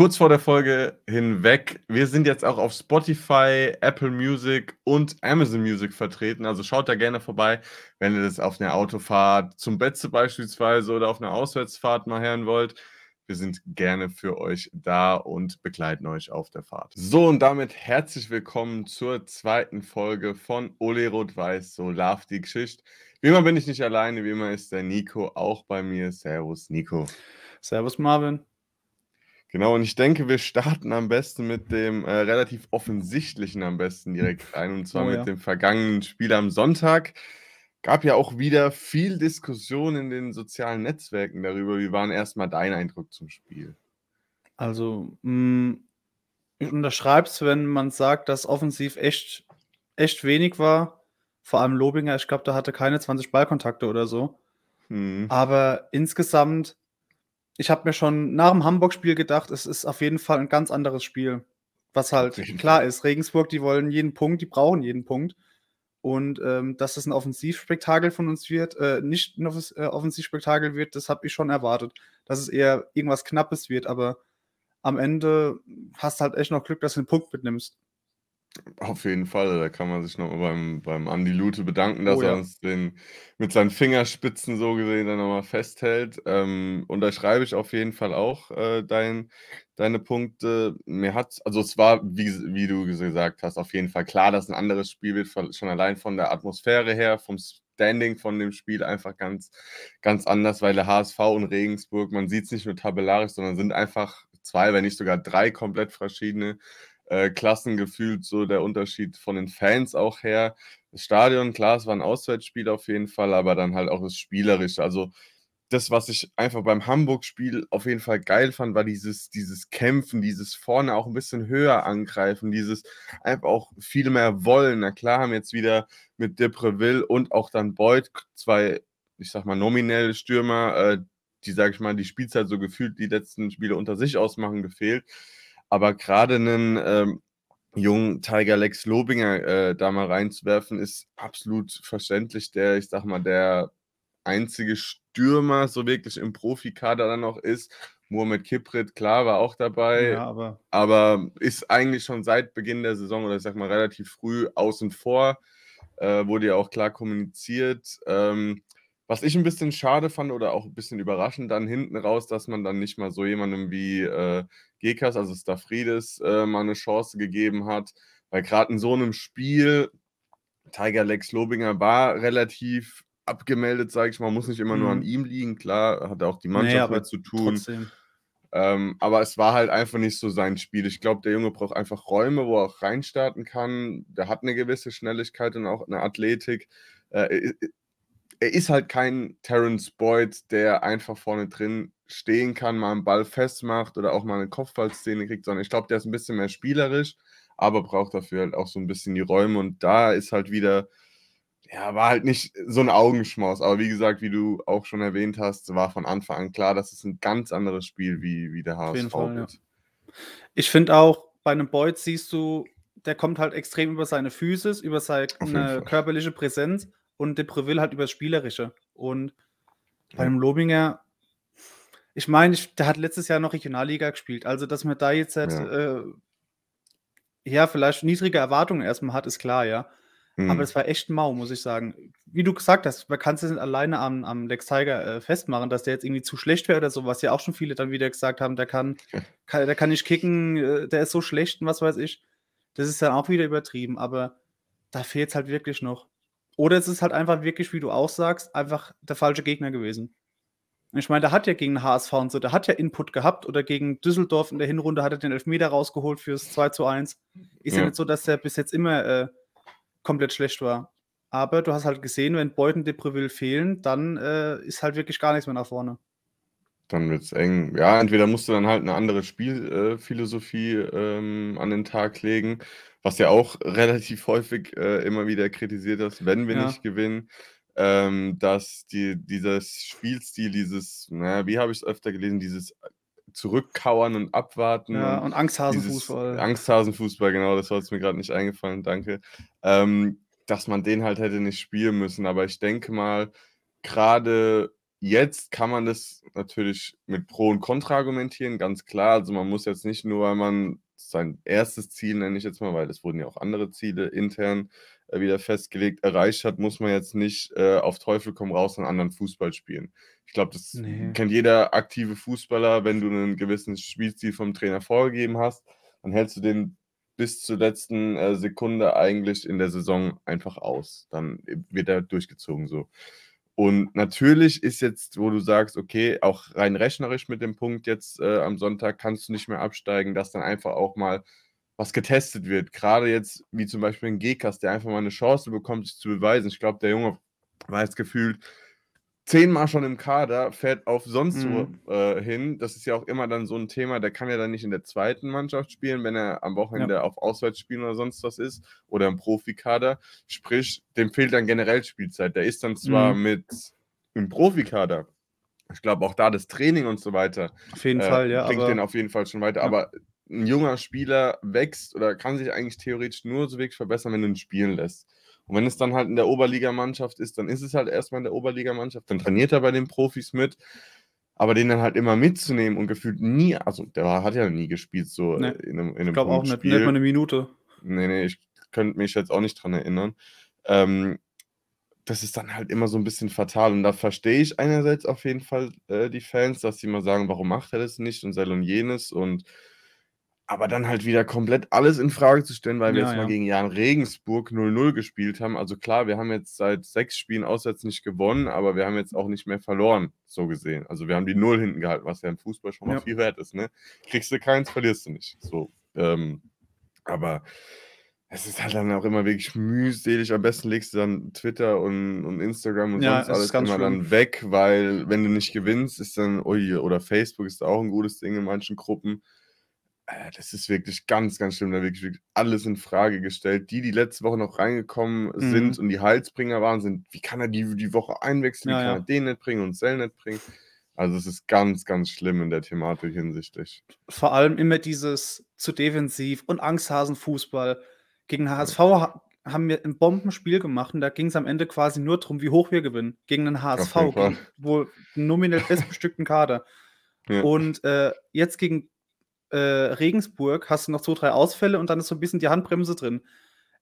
kurz vor der Folge hinweg. Wir sind jetzt auch auf Spotify, Apple Music und Amazon Music vertreten. Also schaut da gerne vorbei, wenn ihr das auf einer Autofahrt zum Betze beispielsweise oder auf einer Auswärtsfahrt mal hören wollt. Wir sind gerne für euch da und begleiten euch auf der Fahrt. So, und damit herzlich willkommen zur zweiten Folge von Ole Rot-Weiß, so Love die Geschichte. Wie immer bin ich nicht alleine, wie immer ist der Nico auch bei mir. Servus, Nico. Servus, Marvin. Genau, und ich denke, wir starten am besten mit dem äh, relativ offensichtlichen am besten direkt rein, und zwar oh, mit ja. dem vergangenen Spiel am Sonntag. Gab ja auch wieder viel Diskussion in den sozialen Netzwerken darüber. Wie war erstmal dein Eindruck zum Spiel? Also, mh, mm, ich unterschreibe es, wenn man sagt, dass offensiv echt, echt wenig war. Vor allem Lobinger, ich glaube, da hatte keine 20 Ballkontakte oder so. Hm. Aber insgesamt ich habe mir schon nach dem Hamburg-Spiel gedacht, es ist auf jeden Fall ein ganz anderes Spiel. Was halt klar ist, Regensburg, die wollen jeden Punkt, die brauchen jeden Punkt. Und ähm, dass es ein Offensivspektakel von uns wird, äh, nicht ein äh, Offensivspektakel wird, das habe ich schon erwartet. Dass es eher irgendwas Knappes wird, aber am Ende hast du halt echt noch Glück, dass du einen Punkt mitnimmst. Auf jeden Fall, da kann man sich nochmal beim, beim Andi Lute bedanken, dass oh, er uns den mit seinen Fingerspitzen so gesehen dann nochmal festhält. Ähm, unterschreibe ich auf jeden Fall auch äh, dein, deine Punkte. Mir hat, also es war, wie, wie du gesagt hast, auf jeden Fall klar, dass ein anderes Spiel wird, schon allein von der Atmosphäre her, vom Standing von dem Spiel einfach ganz, ganz anders, weil der HSV und Regensburg, man sieht es nicht nur tabellarisch, sondern sind einfach zwei, wenn nicht sogar drei komplett verschiedene äh, Klassen gefühlt so der Unterschied von den Fans auch her. Das Stadion, klar, es war ein Auswärtsspiel auf jeden Fall, aber dann halt auch das Spielerische. Also das, was ich einfach beim Hamburg-Spiel auf jeden Fall geil fand, war dieses, dieses Kämpfen, dieses vorne auch ein bisschen höher angreifen, dieses einfach auch viel mehr wollen. Na klar, haben jetzt wieder mit Depreville und auch dann Beuth zwei, ich sag mal, nominelle Stürmer, äh, die, sag ich mal, die Spielzeit so gefühlt die letzten Spiele unter sich ausmachen, gefehlt. Aber gerade einen ähm, jungen Tiger Lex Lobinger äh, da mal reinzuwerfen, ist absolut verständlich. Der, ich sag mal, der einzige Stürmer so wirklich im Profikader dann noch ist. Mohamed Kiprit, klar, war auch dabei, ja, aber, aber ist eigentlich schon seit Beginn der Saison oder ich sag mal relativ früh außen vor. Äh, wurde ja auch klar kommuniziert. Ähm, was ich ein bisschen schade fand oder auch ein bisschen überraschend dann hinten raus, dass man dann nicht mal so jemandem wie äh, Gekas, also Stafridis, äh, mal eine Chance gegeben hat. Weil gerade in so einem Spiel, Tiger Lex Lobinger war relativ abgemeldet, sage ich mal, muss nicht immer mhm. nur an mhm. ihm liegen. Klar, hat auch die Mannschaft nee, mit zu tun. Ähm, aber es war halt einfach nicht so sein Spiel. Ich glaube, der Junge braucht einfach Räume, wo er auch reinstarten kann. Der hat eine gewisse Schnelligkeit und auch eine Athletik. Äh, er ist halt kein Terence Boyd, der einfach vorne drin stehen kann, mal einen Ball festmacht oder auch mal eine Kopfballszene kriegt, sondern ich glaube, der ist ein bisschen mehr spielerisch, aber braucht dafür halt auch so ein bisschen die Räume und da ist halt wieder, ja, war halt nicht so ein Augenschmaus, aber wie gesagt, wie du auch schon erwähnt hast, war von Anfang an klar, dass es ein ganz anderes Spiel wie, wie der HSV Fall. Ja. Ich finde auch, bei einem Boyd siehst du, der kommt halt extrem über seine Physis, über seine körperliche Präsenz und Depreville halt über das Spielerische. Und beim Lobinger, ich meine, der hat letztes Jahr noch Regionalliga gespielt. Also, dass man da jetzt halt, ja. Äh, ja, vielleicht niedrige Erwartungen erstmal hat, ist klar, ja. Mhm. Aber es war echt mau, muss ich sagen. Wie du gesagt hast, man kann es nicht alleine am, am Lex Tiger äh, festmachen, dass der jetzt irgendwie zu schlecht wäre oder so, was ja auch schon viele dann wieder gesagt haben, der kann, kann der kann nicht kicken, äh, der ist so schlecht und was weiß ich. Das ist dann auch wieder übertrieben, aber da fehlt es halt wirklich noch. Oder es ist halt einfach wirklich, wie du auch sagst, einfach der falsche Gegner gewesen. Ich meine, der hat ja gegen den HSV und so, der hat ja Input gehabt oder gegen Düsseldorf in der Hinrunde hat er den Elfmeter rausgeholt fürs 2 zu 1. Ist ja, ja nicht so, dass der bis jetzt immer äh, komplett schlecht war. Aber du hast halt gesehen, wenn Beuten Depreville fehlen, dann äh, ist halt wirklich gar nichts mehr nach vorne. Dann wird es eng. Ja, entweder musst du dann halt eine andere Spielphilosophie äh, ähm, an den Tag legen was ja auch relativ häufig äh, immer wieder kritisiert ist, wenn wir ja. nicht gewinnen, ähm, dass die, dieser Spielstil, dieses, naja, wie habe ich es öfter gelesen, dieses Zurückkauern und Abwarten. Ja, und, und Angsthasenfußball. Angsthasenfußball, genau, das war jetzt mir gerade nicht eingefallen, danke. Ähm, dass man den halt hätte nicht spielen müssen, aber ich denke mal, gerade jetzt kann man das natürlich mit Pro und Contra argumentieren, ganz klar. Also man muss jetzt nicht nur, weil man sein erstes Ziel, nenne ich jetzt mal, weil es wurden ja auch andere Ziele intern äh, wieder festgelegt, erreicht hat, muss man jetzt nicht äh, auf Teufel komm raus einen anderen Fußball spielen. Ich glaube, das nee. kennt jeder aktive Fußballer, wenn du einen gewissen Spielstil vom Trainer vorgegeben hast, dann hältst du den bis zur letzten äh, Sekunde eigentlich in der Saison einfach aus. Dann wird er durchgezogen so. Und natürlich ist jetzt, wo du sagst, okay, auch rein rechnerisch mit dem Punkt jetzt äh, am Sonntag kannst du nicht mehr absteigen, dass dann einfach auch mal was getestet wird. Gerade jetzt, wie zum Beispiel ein Gekas, der einfach mal eine Chance bekommt, sich zu beweisen. Ich glaube, der Junge jetzt gefühlt zehnmal schon im Kader, fährt auf sonst mhm. wo äh, hin. Das ist ja auch immer dann so ein Thema, der kann ja dann nicht in der zweiten Mannschaft spielen, wenn er am Wochenende ja. auf Auswärtsspielen oder sonst was ist oder im Profikader. Sprich, dem fehlt dann generell Spielzeit. Der ist dann zwar mhm. mit im Profikader, ich glaube auch da das Training und so weiter. Auf jeden äh, Fall, ja. Bringt den auf jeden Fall schon weiter. Ja. Aber ein junger Spieler wächst oder kann sich eigentlich theoretisch nur so wirklich verbessern, wenn du ihn spielen lässt. Und wenn es dann halt in der Oberligamannschaft ist, dann ist es halt erstmal in der Oberligamannschaft, dann trainiert er bei den Profis mit. Aber den dann halt immer mitzunehmen und gefühlt nie, also der hat ja nie gespielt, so nee, in einem, in einem Ich glaube auch nicht, nicht mal eine Minute. Nee, nee, ich könnte mich jetzt auch nicht dran erinnern. Ähm, das ist dann halt immer so ein bisschen fatal. Und da verstehe ich einerseits auf jeden Fall äh, die Fans, dass sie mal sagen, warum macht er das nicht und sei und jenes und aber dann halt wieder komplett alles in Frage zu stellen, weil wir ja, jetzt mal gegen Jan Regensburg 0-0 gespielt haben. Also klar, wir haben jetzt seit sechs Spielen auswärts nicht gewonnen, aber wir haben jetzt auch nicht mehr verloren, so gesehen. Also wir haben die Null hinten gehalten, was ja im Fußball schon mal ja. viel wert ist. Ne? Kriegst du keins, verlierst du nicht. So, ähm, aber es ist halt dann auch immer wirklich mühselig. Am besten legst du dann Twitter und, und Instagram und ja, sonst alles immer schlimm. dann weg, weil wenn du nicht gewinnst, ist dann, ui, oder Facebook ist auch ein gutes Ding in manchen Gruppen das ist wirklich ganz, ganz schlimm. Da wirklich, wirklich alles in Frage gestellt. Die, die letzte Woche noch reingekommen mhm. sind und die Heilsbringer waren, sind, wie kann er die, die Woche einwechseln? Wie ja, kann er den nicht bringen und Cell nicht bringen? Also es ist ganz, ganz schlimm in der Thematik hinsichtlich. Vor allem immer dieses zu defensiv und Angsthasenfußball. Gegen HSV ja. haben wir ein Bombenspiel gemacht und da ging es am Ende quasi nur darum, wie hoch wir gewinnen. Gegen den HSV, gegen, wo nominell bestbestückten Kader. Ja. Und äh, jetzt gegen äh, Regensburg hast du noch zwei, drei Ausfälle und dann ist so ein bisschen die Handbremse drin.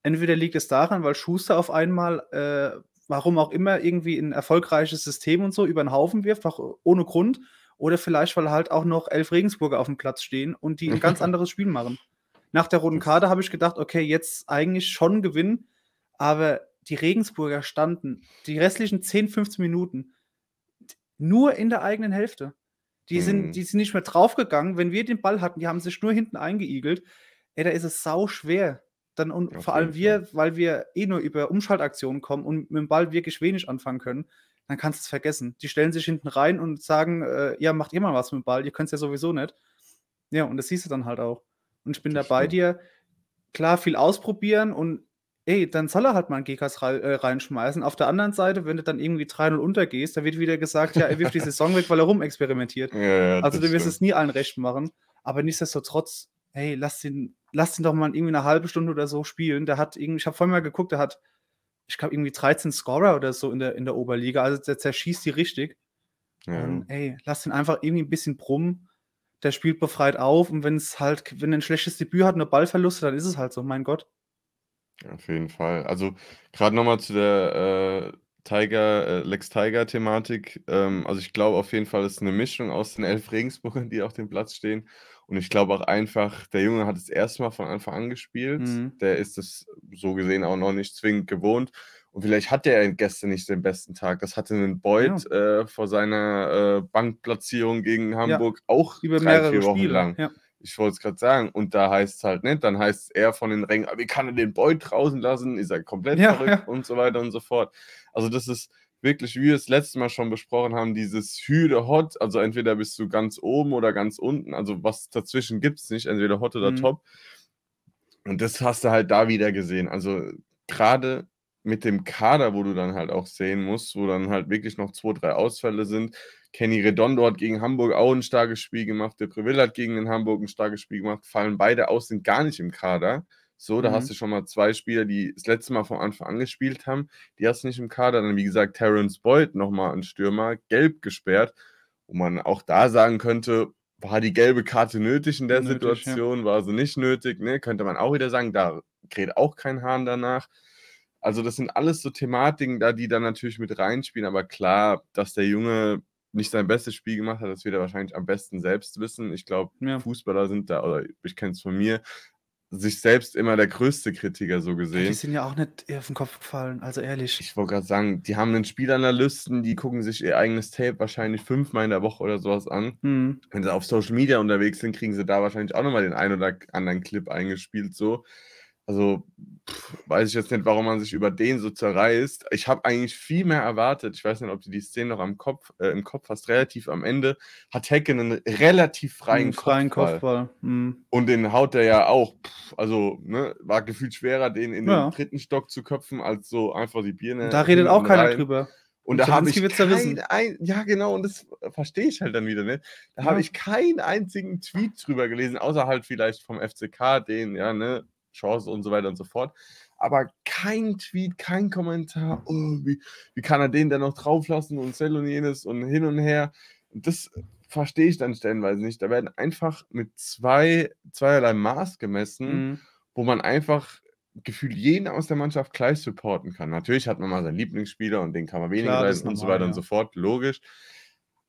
Entweder liegt es daran, weil Schuster auf einmal, äh, warum auch immer, irgendwie ein erfolgreiches System und so über den Haufen wirft, auch ohne Grund. Oder vielleicht, weil halt auch noch elf Regensburger auf dem Platz stehen und die ein ganz anderes Spiel machen. Nach der roten Karte habe ich gedacht, okay, jetzt eigentlich schon gewinnen, aber die Regensburger standen die restlichen 10, 15 Minuten nur in der eigenen Hälfte. Die, sind, mhm. die sind nicht mehr draufgegangen. Wenn wir den Ball hatten, die haben sich nur hinten eingeigelt. Ey, da ist es sau schwer. Dann, und Auf vor allem wir, Fall. weil wir eh nur über Umschaltaktionen kommen und mit dem Ball wirklich wenig anfangen können, dann kannst du es vergessen. Die stellen sich hinten rein und sagen, äh, ja, macht ihr mal was mit dem Ball, ihr könnt es ja sowieso nicht. Ja, und das siehst du dann halt auch. Und ich bin das da bei dir. Klar, viel ausprobieren und ey, dann soll er halt mal einen Gekas äh, reinschmeißen. Auf der anderen Seite, wenn du dann irgendwie 3-0 untergehst, da wird wieder gesagt, ja, er wirft die Saison weg, weil er rumexperimentiert. Ja, ja, also du wirst es nie allen recht machen. Aber nichtsdestotrotz, hey, lass ihn, lass ihn doch mal irgendwie eine halbe Stunde oder so spielen. Der hat irgendwie, ich habe vorhin mal geguckt, der hat, ich glaube, irgendwie 13 Scorer oder so in der, in der Oberliga. Also der zerschießt die richtig. Ja. Und, ey, lass ihn einfach irgendwie ein bisschen brummen. Der spielt befreit auf und wenn es halt, wenn er ein schlechtes Debüt hat, eine Ballverluste, dann ist es halt so, mein Gott. Auf jeden Fall. Also, gerade nochmal zu der, äh, Tiger äh, Lex Tiger-Thematik. Ähm, also, ich glaube auf jeden Fall, es ist eine Mischung aus den elf Regensburgern, die auf dem Platz stehen. Und ich glaube auch einfach, der Junge hat es erstmal von Anfang an gespielt. Mhm. Der ist es so gesehen auch noch nicht zwingend gewohnt. Und vielleicht hat der gestern nicht den besten Tag. Das hatte einen Beuth Ja. äh, vor seiner, äh, Bankplatzierung gegen Ja, Hamburg auch über 3, mehrere 4 Wochen Spiele. lang. Ja. Ich wollte es gerade sagen. Und da heißt es halt nicht, dann heißt es eher von den Rängen, wie kann er den Boy draußen lassen? Ist er komplett ja, verrückt ja. und so weiter und so fort. Also, das ist wirklich, wie wir es letztes Mal schon besprochen haben, dieses Hüde Hot. Also, entweder bist du ganz oben oder ganz unten. Also, was dazwischen gibt es nicht, entweder Hot oder mhm. Top. Und das hast du halt da wieder gesehen. Also, gerade mit dem Kader, wo du dann halt auch sehen musst, wo dann halt wirklich noch zwei, drei Ausfälle sind, Kenny Redondo hat gegen Hamburg auch ein starkes Spiel gemacht. Der Preville hat gegen den Hamburg ein starkes Spiel gemacht. Fallen beide aus, sind gar nicht im Kader. So, da hast mhm. du schon mal zwei Spieler, die das letzte Mal vom Anfang an gespielt haben. Die hast du nicht im Kader. Dann, wie gesagt, Terence Boyd nochmal ein Stürmer, gelb gesperrt, wo man auch da sagen könnte, war die gelbe Karte nötig in der nötig, Situation, ja. war sie nicht nötig, ne? Könnte man auch wieder sagen, da kräht auch kein Hahn danach. Also, das sind alles so Thematiken da, die dann natürlich mit reinspielen, aber klar, dass der Junge nicht sein bestes Spiel gemacht hat, das wird er wahrscheinlich am besten selbst wissen. Ich glaube, ja. Fußballer sind da, oder ich kenne es von mir, sich selbst immer der größte Kritiker so gesehen. Ja, die sind ja auch nicht auf den Kopf gefallen, also ehrlich. Ich wollte gerade sagen, die haben einen Spielanalysten, die gucken sich ihr eigenes Tape wahrscheinlich fünfmal in der Woche oder sowas an. Mhm. Wenn sie auf Social Media unterwegs sind, kriegen sie da wahrscheinlich auch nochmal den einen oder anderen Clip eingespielt. So. Also pff, weiß ich jetzt nicht, warum man sich über den so zerreißt. Ich habe eigentlich viel mehr erwartet. Ich weiß nicht, ob du die Szene noch am Kopf, äh, im Kopf hast. Relativ am Ende hat Hecke einen relativ freien, freien Kopfball. Kopfball. Mhm. Und den haut er ja auch. Pff, also ne, war gefühlt schwerer, den in ja. den dritten Stock zu köpfen, als so einfach die Birne. Da redet auch keiner rein. drüber. Und, und da habe ich kein, ein, ja genau, und das verstehe ich halt dann wieder nicht. Da ja. habe ich keinen einzigen Tweet drüber gelesen, außer halt vielleicht vom FCK, den, ja, ne, Chance und so weiter und so fort. Aber kein Tweet, kein Kommentar, oh, wie, wie kann er den denn noch drauflassen und Cell und jenes und hin und her. das verstehe ich dann stellenweise nicht. Da werden einfach mit zwei, zweierlei Maß gemessen, mhm. wo man einfach gefühlt jeden aus der Mannschaft gleich supporten kann. Natürlich hat man mal seinen Lieblingsspieler und den kann man weniger leisten und so weiter ja. und so fort, logisch.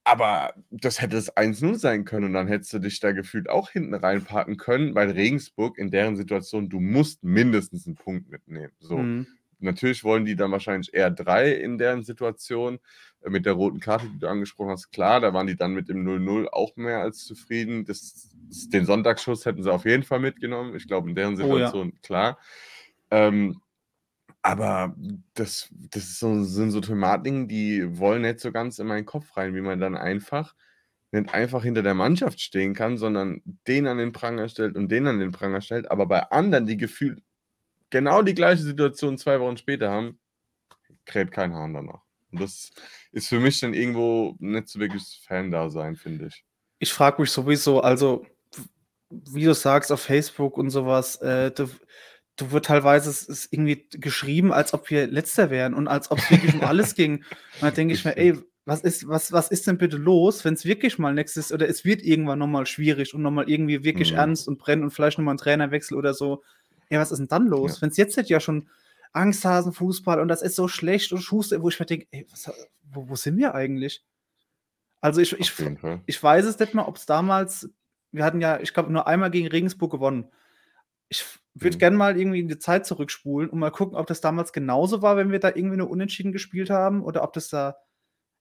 Aber das hätte es 1-0 sein können und dann hättest du dich da gefühlt auch hinten reinpacken können, weil Regensburg in deren Situation, du musst mindestens einen Punkt mitnehmen. So. Mhm. Natürlich wollen die dann wahrscheinlich eher drei in deren Situation. Äh, mit der roten Karte, die du angesprochen hast, klar, da waren die dann mit dem 0-0 auch mehr als zufrieden. Das, den Sonntagsschuss hätten sie auf jeden Fall mitgenommen. Ich glaube, in deren Situation, oh, ja. klar. Ähm, aber das, das so, sind so Thematiken, die wollen nicht so ganz in meinen Kopf rein, wie man dann einfach nicht einfach hinter der Mannschaft stehen kann, sondern den an den Pranger stellt und den an den Pranger stellt. Aber bei anderen, die gefühlt genau die gleiche Situation zwei Wochen später haben, kräht kein Hahn danach. Und das ist für mich dann irgendwo nicht so wirklich Fan-Dasein, finde ich. Ich frage mich sowieso, also wie du sagst auf Facebook und sowas, äh, du, wird teilweise es ist irgendwie geschrieben, als ob wir Letzter wären und als ob es wirklich um alles ging. Und da denke ich mir, ey, was ist, was, was ist denn bitte los, wenn es wirklich mal nächstes oder es wird irgendwann nochmal schwierig und nochmal irgendwie wirklich mhm. ernst und brennt und vielleicht nochmal ein Trainerwechsel oder so. Ja, was ist denn dann los? Ja. Wenn es jetzt nicht ja schon Angsthasen Fußball und das ist so schlecht und Schuster, wo ich mir denke, ey, was, wo, wo, sind wir eigentlich? Also ich, ich, ich weiß es nicht mal, ob es damals, wir hatten ja, ich glaube, nur einmal gegen Regensburg gewonnen. Ich würde mhm. gerne mal irgendwie in die Zeit zurückspulen und mal gucken, ob das damals genauso war, wenn wir da irgendwie nur unentschieden gespielt haben oder ob das da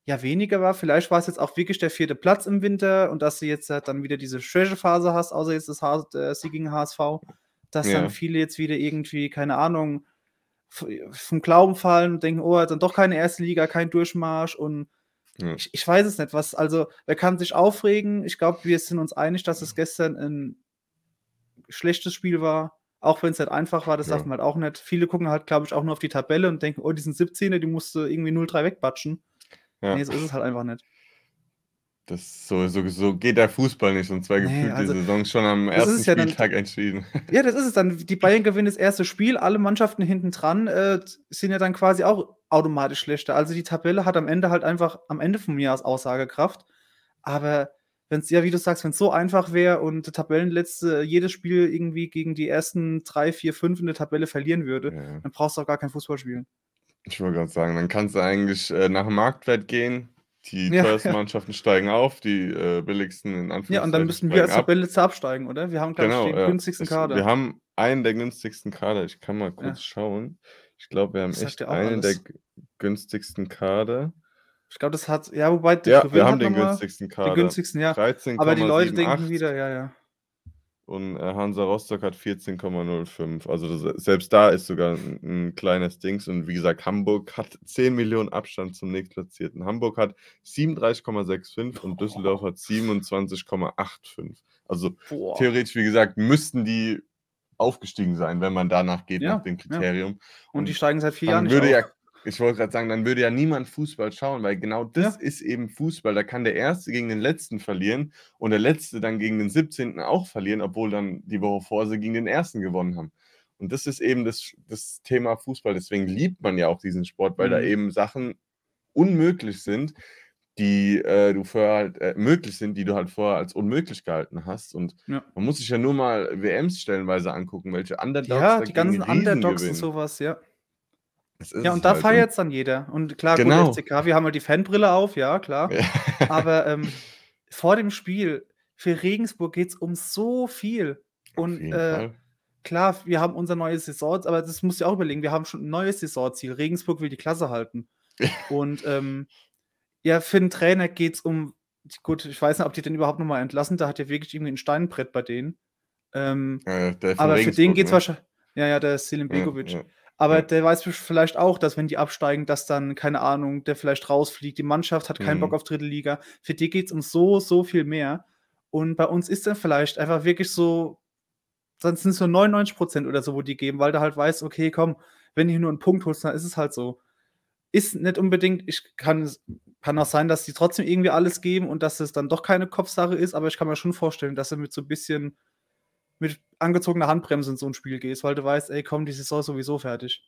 ja weniger war. Vielleicht war es jetzt auch wirklich der vierte Platz im Winter und dass du jetzt halt dann wieder diese Schwächephase hast, außer jetzt das H äh, Sieg gegen HSV, dass ja. dann viele jetzt wieder irgendwie, keine Ahnung, vom Glauben fallen und denken, oh, dann doch keine erste Liga, kein Durchmarsch und ja. ich, ich, weiß es nicht, was, also wer kann sich aufregen? Ich glaube, wir sind uns einig, dass es gestern ein schlechtes Spiel war. Auch wenn es halt einfach war, das ja. darf man halt auch nicht. Viele gucken halt, glaube ich, auch nur auf die Tabelle und denken, oh, die sind 17er, die musst du irgendwie 0-3 wegbatschen. Ja. Nee, so ist es halt einfach nicht. Das so, so, so geht der Fußball nicht und zwar gefühlt nee, also, die Saison schon am ersten ja Spieltag dann, entschieden. Ja, das ist es dann. Die Bayern gewinnen das erste Spiel, alle Mannschaften hinten dran äh, sind ja dann quasi auch automatisch schlechter. Also die Tabelle hat am Ende halt einfach am Ende vom Jahr Aussagekraft. Aber wenn es ja, wie du sagst, wenn es so einfach wäre und der Tabellenletzte jedes Spiel irgendwie gegen die ersten drei, vier, fünf in der Tabelle verlieren würde, ja. dann brauchst du auch gar kein Fußball spielen. Ich wollte gerade sagen, dann kannst du eigentlich äh, nach dem Marktwert gehen. Die ja, teuersten ja. Mannschaften steigen auf, die äh, billigsten in Anführungszeichen. Ja, und dann müssten wir als Tabellenletzte absteigen, oder? Wir haben, glaube genau, ich, den günstigsten Kader. wir haben einen der günstigsten Kader. Ich kann mal kurz schauen. Ich glaube, wir haben das echt einen alles. der günstigsten Kader. Ich glaube, das hat, ja, wobei Ja, wir haben den günstigsten Kader. Den günstigsten, ja. 13, Aber die Leute denken wieder, ja, ja. Und äh, Hansa Rostock hat 14,05. Also das, selbst da ist sogar ein, ein, kleines Dings. Und wie gesagt, Hamburg hat 10 Millionen Abstand zum nächstplatzierten. Hamburg hat 37,65 und Düsseldorf hat 27,85. Also Boah. theoretisch, wie gesagt, müssten die aufgestiegen sein, wenn man danach geht, ja, nach dem Kriterium. Ja. Und, und, die steigen seit vier Jahren nicht würde auf. ja ich wollte gerade sagen, dann würde ja niemand Fußball schauen, weil genau das ja. ist eben Fußball. Da kann der Erste gegen den Letzten verlieren und der Letzte dann gegen den 17. auch verlieren, obwohl dann die Woche vor sie gegen den Ersten gewonnen haben. Und das ist eben das, das Thema Fußball. Deswegen liebt man ja auch diesen Sport, weil mhm. da eben Sachen unmöglich sind, die äh, du vorher halt äh, möglich sind, die du halt vorher als unmöglich gehalten hast. Und ja. man muss sich ja nur mal WMs stellenweise angucken, welche Underdogs Ja, die ganzen Underdogs gewinnen. und sowas, ja. Ja, und da halt. feiert es dann jeder. Und klar, genau. gut, FCK, wir haben halt die Fanbrille auf, ja, klar. Ja. Aber ähm, vor dem Spiel, für Regensburg geht es um so viel. Und äh, klar, wir haben unser neues Saison, aber das musst du auch überlegen, wir haben schon ein neues Saisonziel. Regensburg will die Klasse halten. und ähm, ja, für den Trainer geht es um, gut, ich weiß nicht, ob die den überhaupt nochmal entlassen, da hat ja wirklich irgendwie ein Steinbrett bei denen. Ähm, ja, aber für den geht es ne? wahrscheinlich, ja, ja, der Selim Begovic. Ja. Aber ja. der weiß vielleicht auch, dass wenn die absteigen, dass dann, keine Ahnung, der vielleicht rausfliegt. Die Mannschaft hat keinen mhm. Bock auf dritte Liga. Für die geht es um so, so viel mehr. Und bei uns ist dann vielleicht einfach wirklich so, sonst sind es nur 99 Prozent oder so, wo die geben, weil du halt weißt, okay, komm, wenn du hier nur einen Punkt holst, dann ist es halt so. Ist nicht unbedingt, ich kann, kann auch sein, dass die trotzdem irgendwie alles geben und dass es dann doch keine Kopfsache ist, aber ich kann mir schon vorstellen, dass sie mit so ein bisschen mit angezogener Handbremse in so ein Spiel gehst, weil du weißt, ey, komm, die Saison ist sowieso fertig.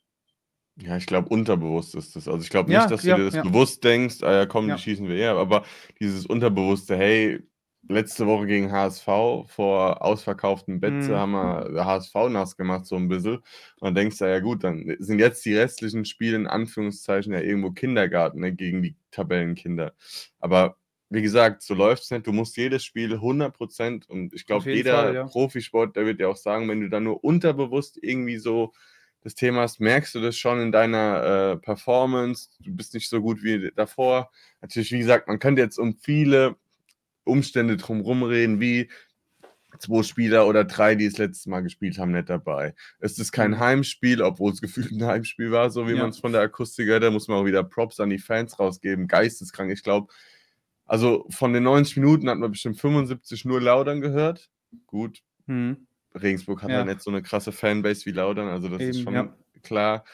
Ja, ich glaube, unterbewusst ist das. Also ich glaube nicht, ja, dass ja, du dir das ja. bewusst denkst, ah ja, komm, die schießen wir eher, aber dieses unterbewusste, hey, letzte Woche gegen HSV vor ausverkauften Betze mhm. haben wir HSV nass gemacht, so ein bisschen. Und dann denkst du, ja gut, dann sind jetzt die restlichen Spiele in Anführungszeichen ja irgendwo Kindergarten ne, gegen die Tabellenkinder. Aber wie gesagt, so läuft es nicht. Du musst jedes Spiel 100% und ich glaube, jeder Fall, ja. Profisport, der wird ja auch sagen, wenn du da nur unterbewusst irgendwie so das Thema hast, merkst du das schon in deiner äh, Performance. Du bist nicht so gut wie davor. Natürlich, wie gesagt, man könnte jetzt um viele Umstände drumherum reden, wie zwei Spieler oder drei, die das letzte Mal gespielt haben, nicht dabei. Es ist kein mhm. Heimspiel, obwohl es gefühlt ein Heimspiel war, so wie ja. man es von der Akustik hört. Da muss man auch wieder Props an die Fans rausgeben. Geisteskrank. Ich glaube, also von den 90 Minuten hat man bestimmt 75 nur Laudern gehört. Gut. Hm. Regensburg hat ja. ja nicht so eine krasse Fanbase wie Laudern, also das Eben, ist schon ja. klar.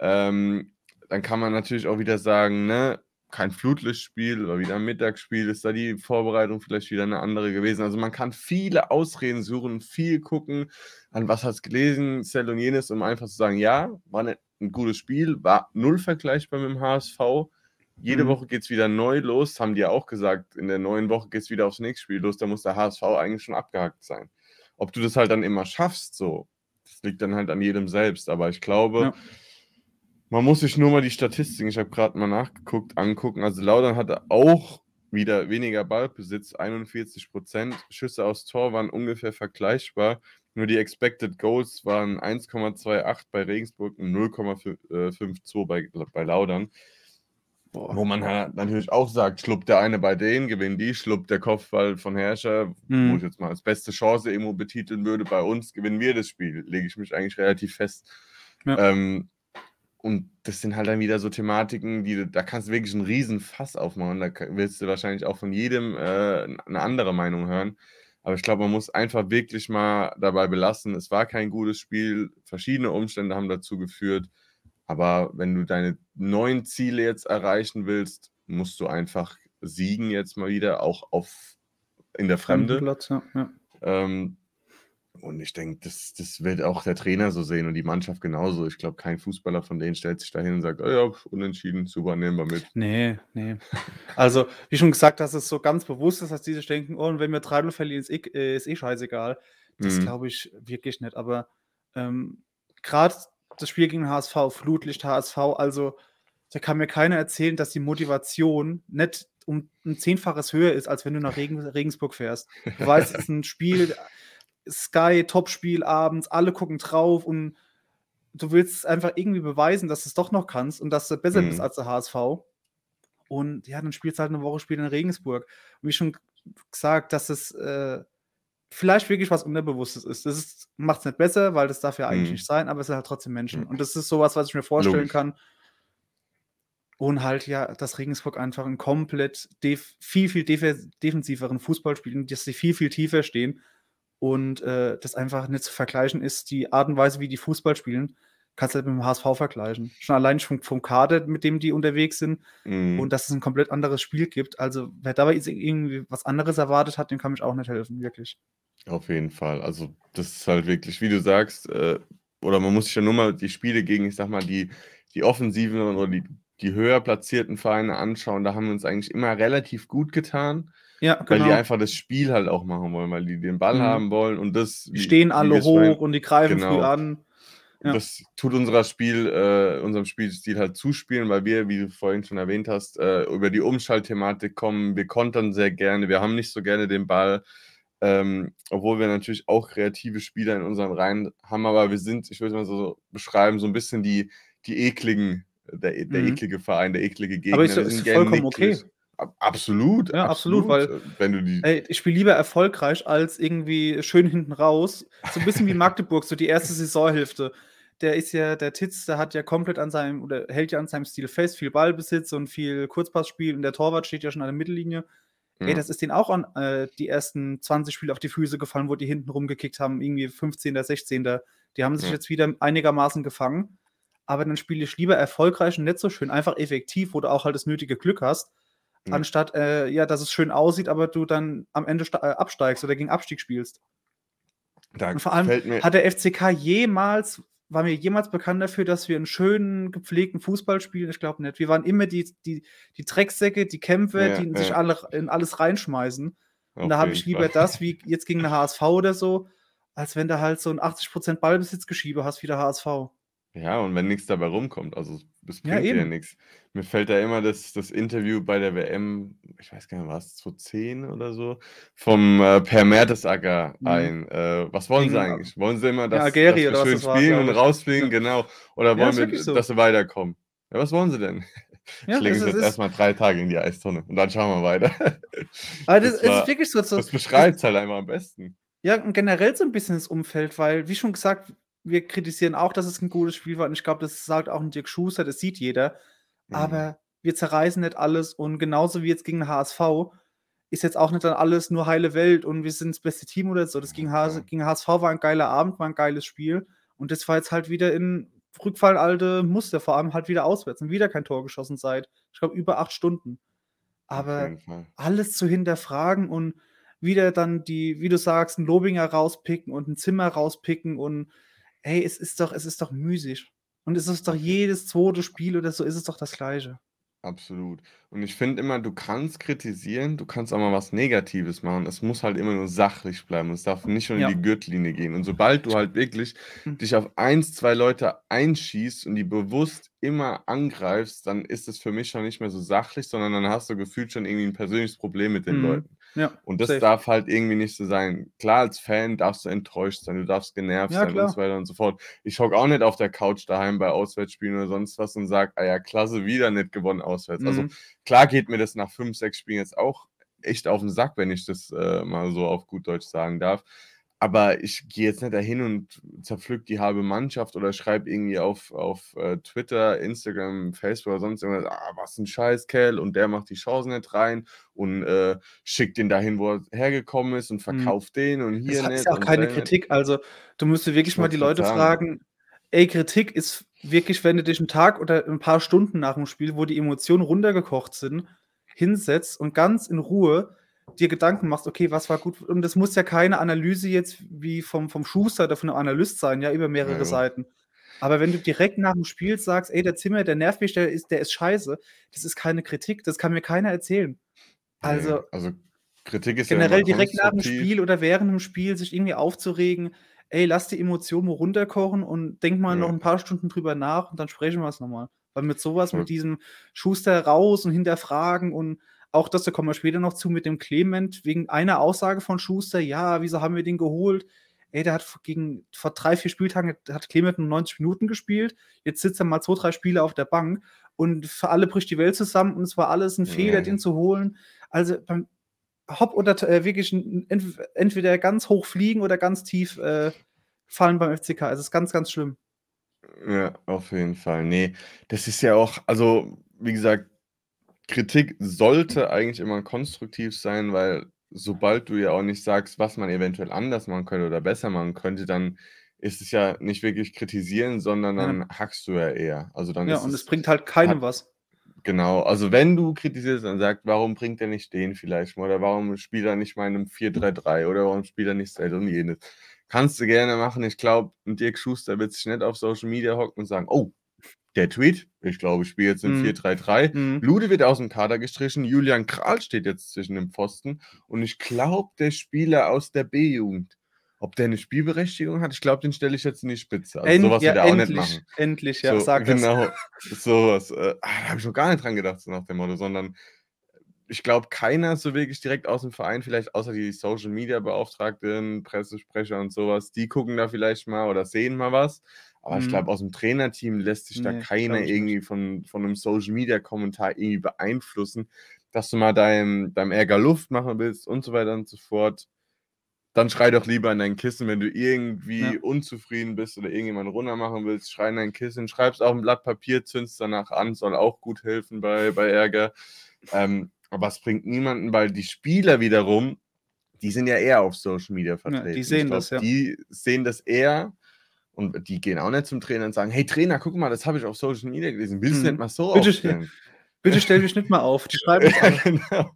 Ähm, dann kann man natürlich auch wieder sagen, ne, kein Flutlichtspiel oder wieder ein Mittagsspiel, ist da die Vorbereitung vielleicht wieder eine andere gewesen. Also man kann viele Ausreden suchen, viel gucken, an was hast gelesen, Cell und jenes, um einfach zu sagen, ja, war ein gutes Spiel, war null vergleichbar mit dem HSV, jede mhm. Woche geht es wieder neu los, haben die ja auch gesagt. In der neuen Woche geht es wieder aufs nächste Spiel los. Da muss der HSV eigentlich schon abgehakt sein. Ob du das halt dann immer schaffst, so, das liegt dann halt an jedem selbst. Aber ich glaube, ja. man muss sich nur mal die Statistiken, ich habe gerade mal nachgeguckt, angucken. Also Laudern hatte auch wieder weniger Ballbesitz, 41 Prozent. Schüsse aufs Tor waren ungefähr vergleichbar. Nur die Expected Goals waren 1,28 bei Regensburg und 0,52 bei, bei Laudern. Boah. Wo man halt natürlich auch sagt, schluppt der eine bei denen, gewinnt die, schluppt der Kopfball von Herrscher, mhm. wo ich jetzt mal als beste Chance irgendwo betiteln würde, bei uns gewinnen wir das Spiel, lege ich mich eigentlich relativ fest. Ja. Ähm, und das sind halt dann wieder so Thematiken, die da kannst du wirklich einen riesen Fass aufmachen. Da willst du wahrscheinlich auch von jedem äh, eine andere Meinung hören. Aber ich glaube, man muss einfach wirklich mal dabei belassen, es war kein gutes Spiel. Verschiedene Umstände haben dazu geführt. Aber wenn du deine neuen Ziele jetzt erreichen willst, musst du einfach siegen jetzt mal wieder, auch auf in der Fremde. Platz, ja, ja. Ähm, und ich denke, das, das wird auch der Trainer so sehen und die Mannschaft genauso. Ich glaube, kein Fußballer von denen stellt sich dahin und sagt, oh ja, unentschieden, super, nehmen wir mit. Nee, nee. Also, wie schon gesagt, dass es so ganz bewusst ist, dass diese denken, oh, und wenn wir 3 verlieren, ist eh, äh, ist eh scheißegal. Das mhm. glaube ich wirklich nicht. Aber ähm, gerade das Spiel gegen HSV, Flutlicht HSV, also da kann mir keiner erzählen, dass die Motivation nicht um ein Zehnfaches höher ist, als wenn du nach Regen, Regensburg fährst. Du weißt, es ist ein Spiel, Sky, Topspiel abends, alle gucken drauf und du willst einfach irgendwie beweisen, dass du es doch noch kannst und dass du besser mhm. bist als der HSV. Und ja, dann spielst du halt eine Woche später in Regensburg. Und wie schon gesagt, dass es äh, vielleicht wirklich was Unterbewusstes ist. Das macht es nicht besser, weil das darf ja eigentlich mhm. nicht sein, aber es sind halt trotzdem Menschen. Mhm. Und das ist sowas, was ich mir vorstellen Logisch. kann. Und halt ja, dass Regensburg einfach ein komplett viel, viel def defensiveren Fußball spielt, dass sie viel, viel tiefer stehen und äh, das einfach nicht zu vergleichen ist, die Art und Weise, wie die Fußball spielen, kannst du halt mit dem HSV vergleichen. Schon allein vom, vom Kader, mit dem die unterwegs sind mm. und dass es ein komplett anderes Spiel gibt. Also wer dabei irgendwie was anderes erwartet hat, dem kann mich auch nicht helfen, wirklich. Auf jeden Fall. Also das ist halt wirklich, wie du sagst, äh, oder man muss sich ja nur mal die Spiele gegen, ich sag mal, die, die Offensiven oder die, die höher platzierten Vereine anschauen. Da haben wir uns eigentlich immer relativ gut getan. Ja, Weil die genau. einfach das Spiel halt auch machen wollen, weil die den Ball Mhm. haben wollen und das. Die stehen alle hoch und die greifen früh Genau. an. Ja. Das tut unserer Spiel, äh, unserem Spielstil halt zuspielen, weil wir, wie du vorhin schon erwähnt hast, äh, über die Umschaltthematik kommen. Wir kontern sehr gerne, wir haben nicht so gerne den Ball, ähm, obwohl wir natürlich auch kreative Spieler in unseren Reihen haben, aber wir sind, ich würde mal so beschreiben, so ein bisschen die, die ekligen, der, der Mhm. eklige Verein, der eklige Gegner. Aber ist, ist vollkommen okay. nicklig. Ab- Absolut, Ja, absolut, weil- äh, wenn du die. Ey, ich spiele lieber erfolgreich als irgendwie schön hinten raus. So ein bisschen wie Magdeburg, so die erste Saisonhälfte. Der ist ja, der Titz, der hat ja komplett an seinem, oder hält ja an seinem Stil fest, viel Ballbesitz und viel Kurzpassspiel und der Torwart steht ja schon an der Mittellinie. Ey, Ja. das ist denen auch an äh, die ersten 20 Spiele auf die Füße gefallen, wo die hinten rumgekickt haben, irgendwie 15., 16. Die haben sich Ja. jetzt wieder einigermaßen gefangen. Aber dann spiele ich lieber erfolgreich und nicht so schön, einfach effektiv, wo du auch halt das nötige Glück hast, Ja. anstatt, äh, ja, dass es schön aussieht, aber du dann am Ende äh, absteigst oder gegen Abstieg spielst. da Und vor allem hat der FCK jemals, war mir jemals bekannt dafür, dass wir einen schönen, gepflegten Fußball spielen? Ich glaube nicht. Wir waren immer die, die, die Drecksäcke, die Kämpfer, Ja, die sich ja. alle in alles reinschmeißen. Und auf da habe ich lieber Fall. das, wie jetzt gegen eine HSV oder so, als wenn du halt so ein 80% Ballbesitzgeschiebe hast wie der HSV. Ja, und wenn nichts dabei rumkommt, also das Ja, bringt ja eben. nichts. Mir fällt da immer das, das Interview bei der WM, ich weiß gar nicht, war es 2010 oder so, vom äh, Per Mertesacker Mhm. ein. Äh, was wollen sie Gegen, eigentlich? Wollen sie immer, dass, Algeri dass oder wir schön das war, spielen und rausfliegen? Ja. Genau. Oder Ja, wollen wir, so. dass sie weiterkommen? Ja, was wollen sie denn? Ja, Ich lege es uns jetzt erstmal drei Tage in die Eistonne und dann schauen wir weiter. Aber das, Das war- ist wirklich so. so Das beschreibt es halt einfach am besten. Ja, und generell so ein bisschen das Umfeld, weil, wie schon gesagt, wir kritisieren auch, dass es ein gutes Spiel war. Und ich glaube, das sagt auch ein Dirk Schuster, das sieht jeder. Mhm. Aber wir zerreißen nicht alles. Und genauso wie jetzt gegen HSV ist jetzt auch nicht dann alles nur heile Welt und wir sind das beste Team oder so. Das gegen, HS, gegen HSV war ein geiler Abend, war ein geiles Spiel. Und das war jetzt halt wieder in Rückfall alte Muster, vor allem halt wieder auswärts und wieder kein Tor geschossen seit, ich glaube, über acht Stunden. Aber alles zu hinterfragen und wieder dann die, wie du sagst, einen Lobinger rauspicken und ein Zimmer rauspicken und ey, es ist doch, es ist doch müßig. Und es ist doch jedes zweite Spiel oder so ist es doch das Gleiche. Absolut. Und ich finde immer, du kannst kritisieren, du kannst auch mal was Negatives machen. Es muss halt immer nur sachlich bleiben. Es darf nicht nur Ja. in die Gürtellinie gehen. Und sobald du halt wirklich Hm. dich auf eins, zwei Leute einschießt und die bewusst immer angreifst, dann ist es für mich schon nicht mehr so sachlich, sondern dann hast du gefühlt schon irgendwie ein persönliches Problem mit den Mhm. Leuten. Ja, Und das safe. darf halt irgendwie nicht so sein. Klar, als Fan darfst du enttäuscht sein, du darfst genervt Ja, sein klar. und so weiter und so fort. Ich hocke auch nicht auf der Couch daheim bei Auswärtsspielen oder sonst was und sage, ah ja, klasse, wieder nicht gewonnen auswärts. Also Mhm. klar geht mir das nach fünf, sechs Spielen jetzt auch echt auf den Sack, wenn ich das äh, mal so auf gut Deutsch sagen darf. Aber ich gehe jetzt nicht dahin und zerpflück die halbe Mannschaft oder schreibe irgendwie auf, auf äh, Twitter, Instagram, Facebook oder sonst irgendwas, ah, was ein Scheißkerl und der macht die Chancen nicht rein und äh, schickt den dahin, wo er hergekommen ist und verkauft den und hier Das ist ja auch keine der nicht. Kritik. Also, du musst dir wirklich Ich mal die Leute sagen. fragen. Ey, Kritik ist wirklich, wenn du dich einen Tag oder ein paar Stunden nach dem Spiel, wo die Emotionen runtergekocht sind, hinsetzt und ganz in Ruhe dir Gedanken machst, okay, was war gut. Und das muss ja keine Analyse jetzt wie vom, vom Schuster oder von einem Analyst sein, ja, über mehrere Ja. Seiten. Aber wenn du direkt nach dem Spiel sagst, ey, der Zimmer, der nervt mich, der ist, der ist scheiße, das ist keine Kritik, das kann mir keiner erzählen. Also, Nee, also Kritik ist ja generell immer direkt nach dem. Spiel oder während dem Spiel sich irgendwie aufzuregen, ey, lass die Emotionen mal runterkochen und denk mal noch Ja. ein paar Stunden drüber nach und dann sprechen wir es nochmal. Weil mit sowas, Voll. mit diesem Schuster raus und hinterfragen und auch das, da kommen wir später noch zu, mit dem Clement, wegen einer Aussage von Schuster, ja, wieso haben wir den geholt? Ey, der hat gegen, vor drei, vier Spieltagen hat Clement nur 90 Minuten gespielt, jetzt sitzt er mal zwei, drei Spiele auf der Bank und für alle bricht die Welt zusammen und es war alles ein Fehler, den zu holen. Also beim Hopp oder äh, wirklich entweder ganz hoch fliegen oder ganz tief äh, fallen beim FCK. Also es ist ganz, ganz schlimm. Ja, auf jeden Fall. Ne, das ist ja auch also, wie gesagt, Kritik sollte eigentlich immer konstruktiv sein, weil sobald du ja auch nicht sagst, was man eventuell anders machen könnte oder besser machen könnte, dann ist es ja nicht wirklich kritisieren, sondern Ja. dann hackst du ja eher. Also, dann Ja, und es bringt halt keinem hat was. genau. Also, wenn du kritisierst, dann sag: „Warum bringt er nicht den vielleicht mal oder warum spielt er nicht mal in 'nem 4-3-3 oder warum spielt er nicht das und jenes?“ Kannst du gerne machen. Ich glaube, Dirk Schuster wird sich nicht auf Social Media hocken und sagen, oh, der Tweet, ich glaube, ich spiele jetzt in mhm. 4-3-3. Mhm. Lude wird aus dem Kader gestrichen. Julian Kral steht jetzt zwischen dem Pfosten. Und ich glaube, der Spieler aus der B-Jugend, ob der eine Spielberechtigung hat, ich glaube, den stelle ich jetzt in die Spitze. Also End, sowas ja, wird er auch nicht machen. Endlich, ja, so, sag Genau, sowas. Äh, da habe ich noch gar nicht dran gedacht, so nach dem Motto, sondern ich glaube, keiner so wirklich direkt aus dem Verein, vielleicht außer die Social Media Beauftragten, Pressesprecher und sowas, die gucken da vielleicht mal oder sehen mal was. Aber mhm. ich glaube, aus dem Trainerteam lässt sich nee, da keiner irgendwie von, von einem Social Media Kommentar irgendwie beeinflussen, dass du mal deinem, deinem Ärger Luft machen willst und so weiter und so fort. Dann schrei doch lieber in dein Kissen, wenn du irgendwie ja. unzufrieden bist oder irgendjemanden runter machen willst, schrei in dein Kissen, schreibst auf ein Blatt Papier, zündst danach an, soll auch gut helfen bei, bei Ärger. Ähm, aber es bringt niemanden, weil die Spieler wiederum, die sind ja eher auf Social Media vertreten. Ja, die sehen glaub, das, ja. Die sehen das eher und die gehen auch nicht zum Trainer und sagen: Hey Trainer, guck mal, das habe ich auf Social Media gelesen. Willst du hm. nicht mal so bitte, aufstellen? Bitte stell dich nicht mal auf. Die schreiben ja, genau.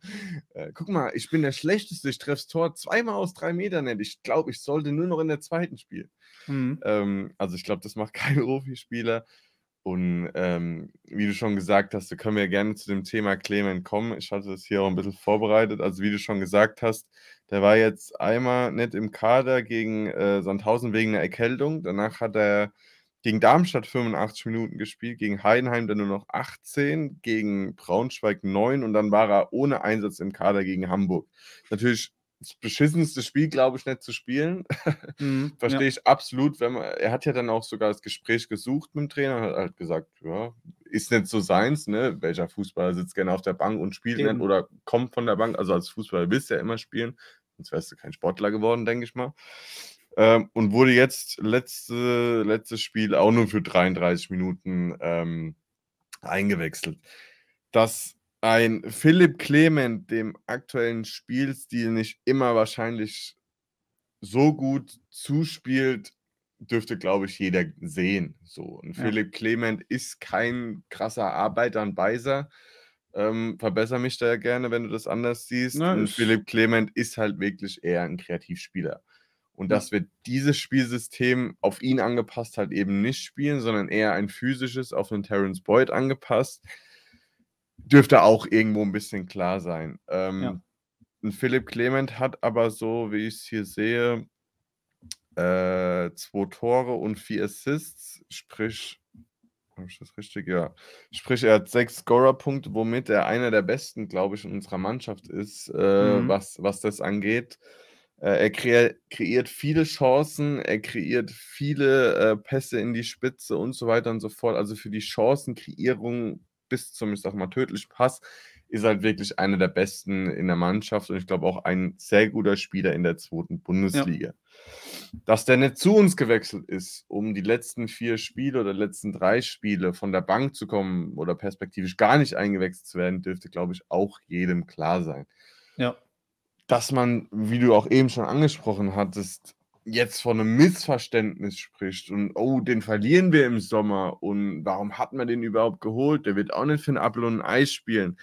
äh, guck mal, ich bin der Schlechteste. Ich treffe das Tor zweimal aus drei Metern nicht. Ich glaube, ich sollte nur noch in der zweiten spielen. Mhm. Ähm, also, ich glaube, das macht kein Profispieler. Und ähm, wie du schon gesagt hast, da können wir gerne zu dem Thema Clement kommen. Ich hatte das hier auch ein bisschen vorbereitet. Also, wie du schon gesagt hast, der war jetzt einmal nicht im Kader gegen äh, Sandhausen wegen einer Erkältung. Danach hat er gegen Darmstadt 85 Minuten gespielt, gegen Heidenheim dann nur noch 18, gegen Braunschweig 9 und dann war er ohne Einsatz im Kader gegen Hamburg. Natürlich das beschissenste Spiel, glaube ich, nicht zu spielen. Mhm, Verstehe ja. ich absolut. Wenn man, er hat ja dann auch sogar das Gespräch gesucht mit dem Trainer und hat halt gesagt, ja, ist nicht so seins, ne? Welcher Fußballer sitzt gerne auf der Bank und spielt Eben. nicht oder kommt von der Bank. Also als Fußballer willst du ja immer spielen, sonst wärst du kein Sportler geworden, denke ich mal. Ähm, und wurde jetzt letzte, letztes Spiel auch nur für 33 Minuten ähm, eingewechselt. Das ein Philipp Clement dem aktuellen Spielstil nicht immer wahrscheinlich so gut zuspielt, dürfte, glaube ich, jeder sehen. So. Und ja. Philipp Clement ist kein krasser Arbeiter an Beiser. Ähm, verbessere mich da gerne, wenn du das anders siehst. Na, und Philipp Clement ist halt wirklich eher ein Kreativspieler. Und ja. dass wir dieses Spielsystem auf ihn angepasst halt eben nicht spielen, sondern eher ein physisches auf den Terence Boyd angepasst dürfte auch irgendwo ein bisschen klar sein. Ähm, ja. Philipp Clement hat aber so, wie ich es hier sehe, äh, zwei Tore und vier Assists, sprich, habe ich das richtig? Ja. Sprich, er hat sechs Scorer-Punkte, womit er einer der besten, glaube ich, in unserer Mannschaft ist, äh, mhm. was, was das angeht. Äh, er kre kreiert viele Chancen, er kreiert viele äh, Pässe in die Spitze und so weiter und so fort. Also für die Chancenkreierung bis zum, ich sag mal, tödlichen Pass, ist halt wirklich einer der besten in der Mannschaft und ich glaube auch ein sehr guter Spieler in der zweiten Bundesliga. Ja. Dass der nicht zu uns gewechselt ist, um die letzten vier Spiele oder letzten drei Spiele von der Bank zu kommen oder perspektivisch gar nicht eingewechselt zu werden, dürfte, glaube ich, auch jedem klar sein. Ja. Dass man, wie du auch eben schon angesprochen hattest, jetzt von einem Missverständnis spricht und oh, den verlieren wir im Sommer und warum hat man den überhaupt geholt? Der wird auch nicht für ein Apfel und ein Eis spielen.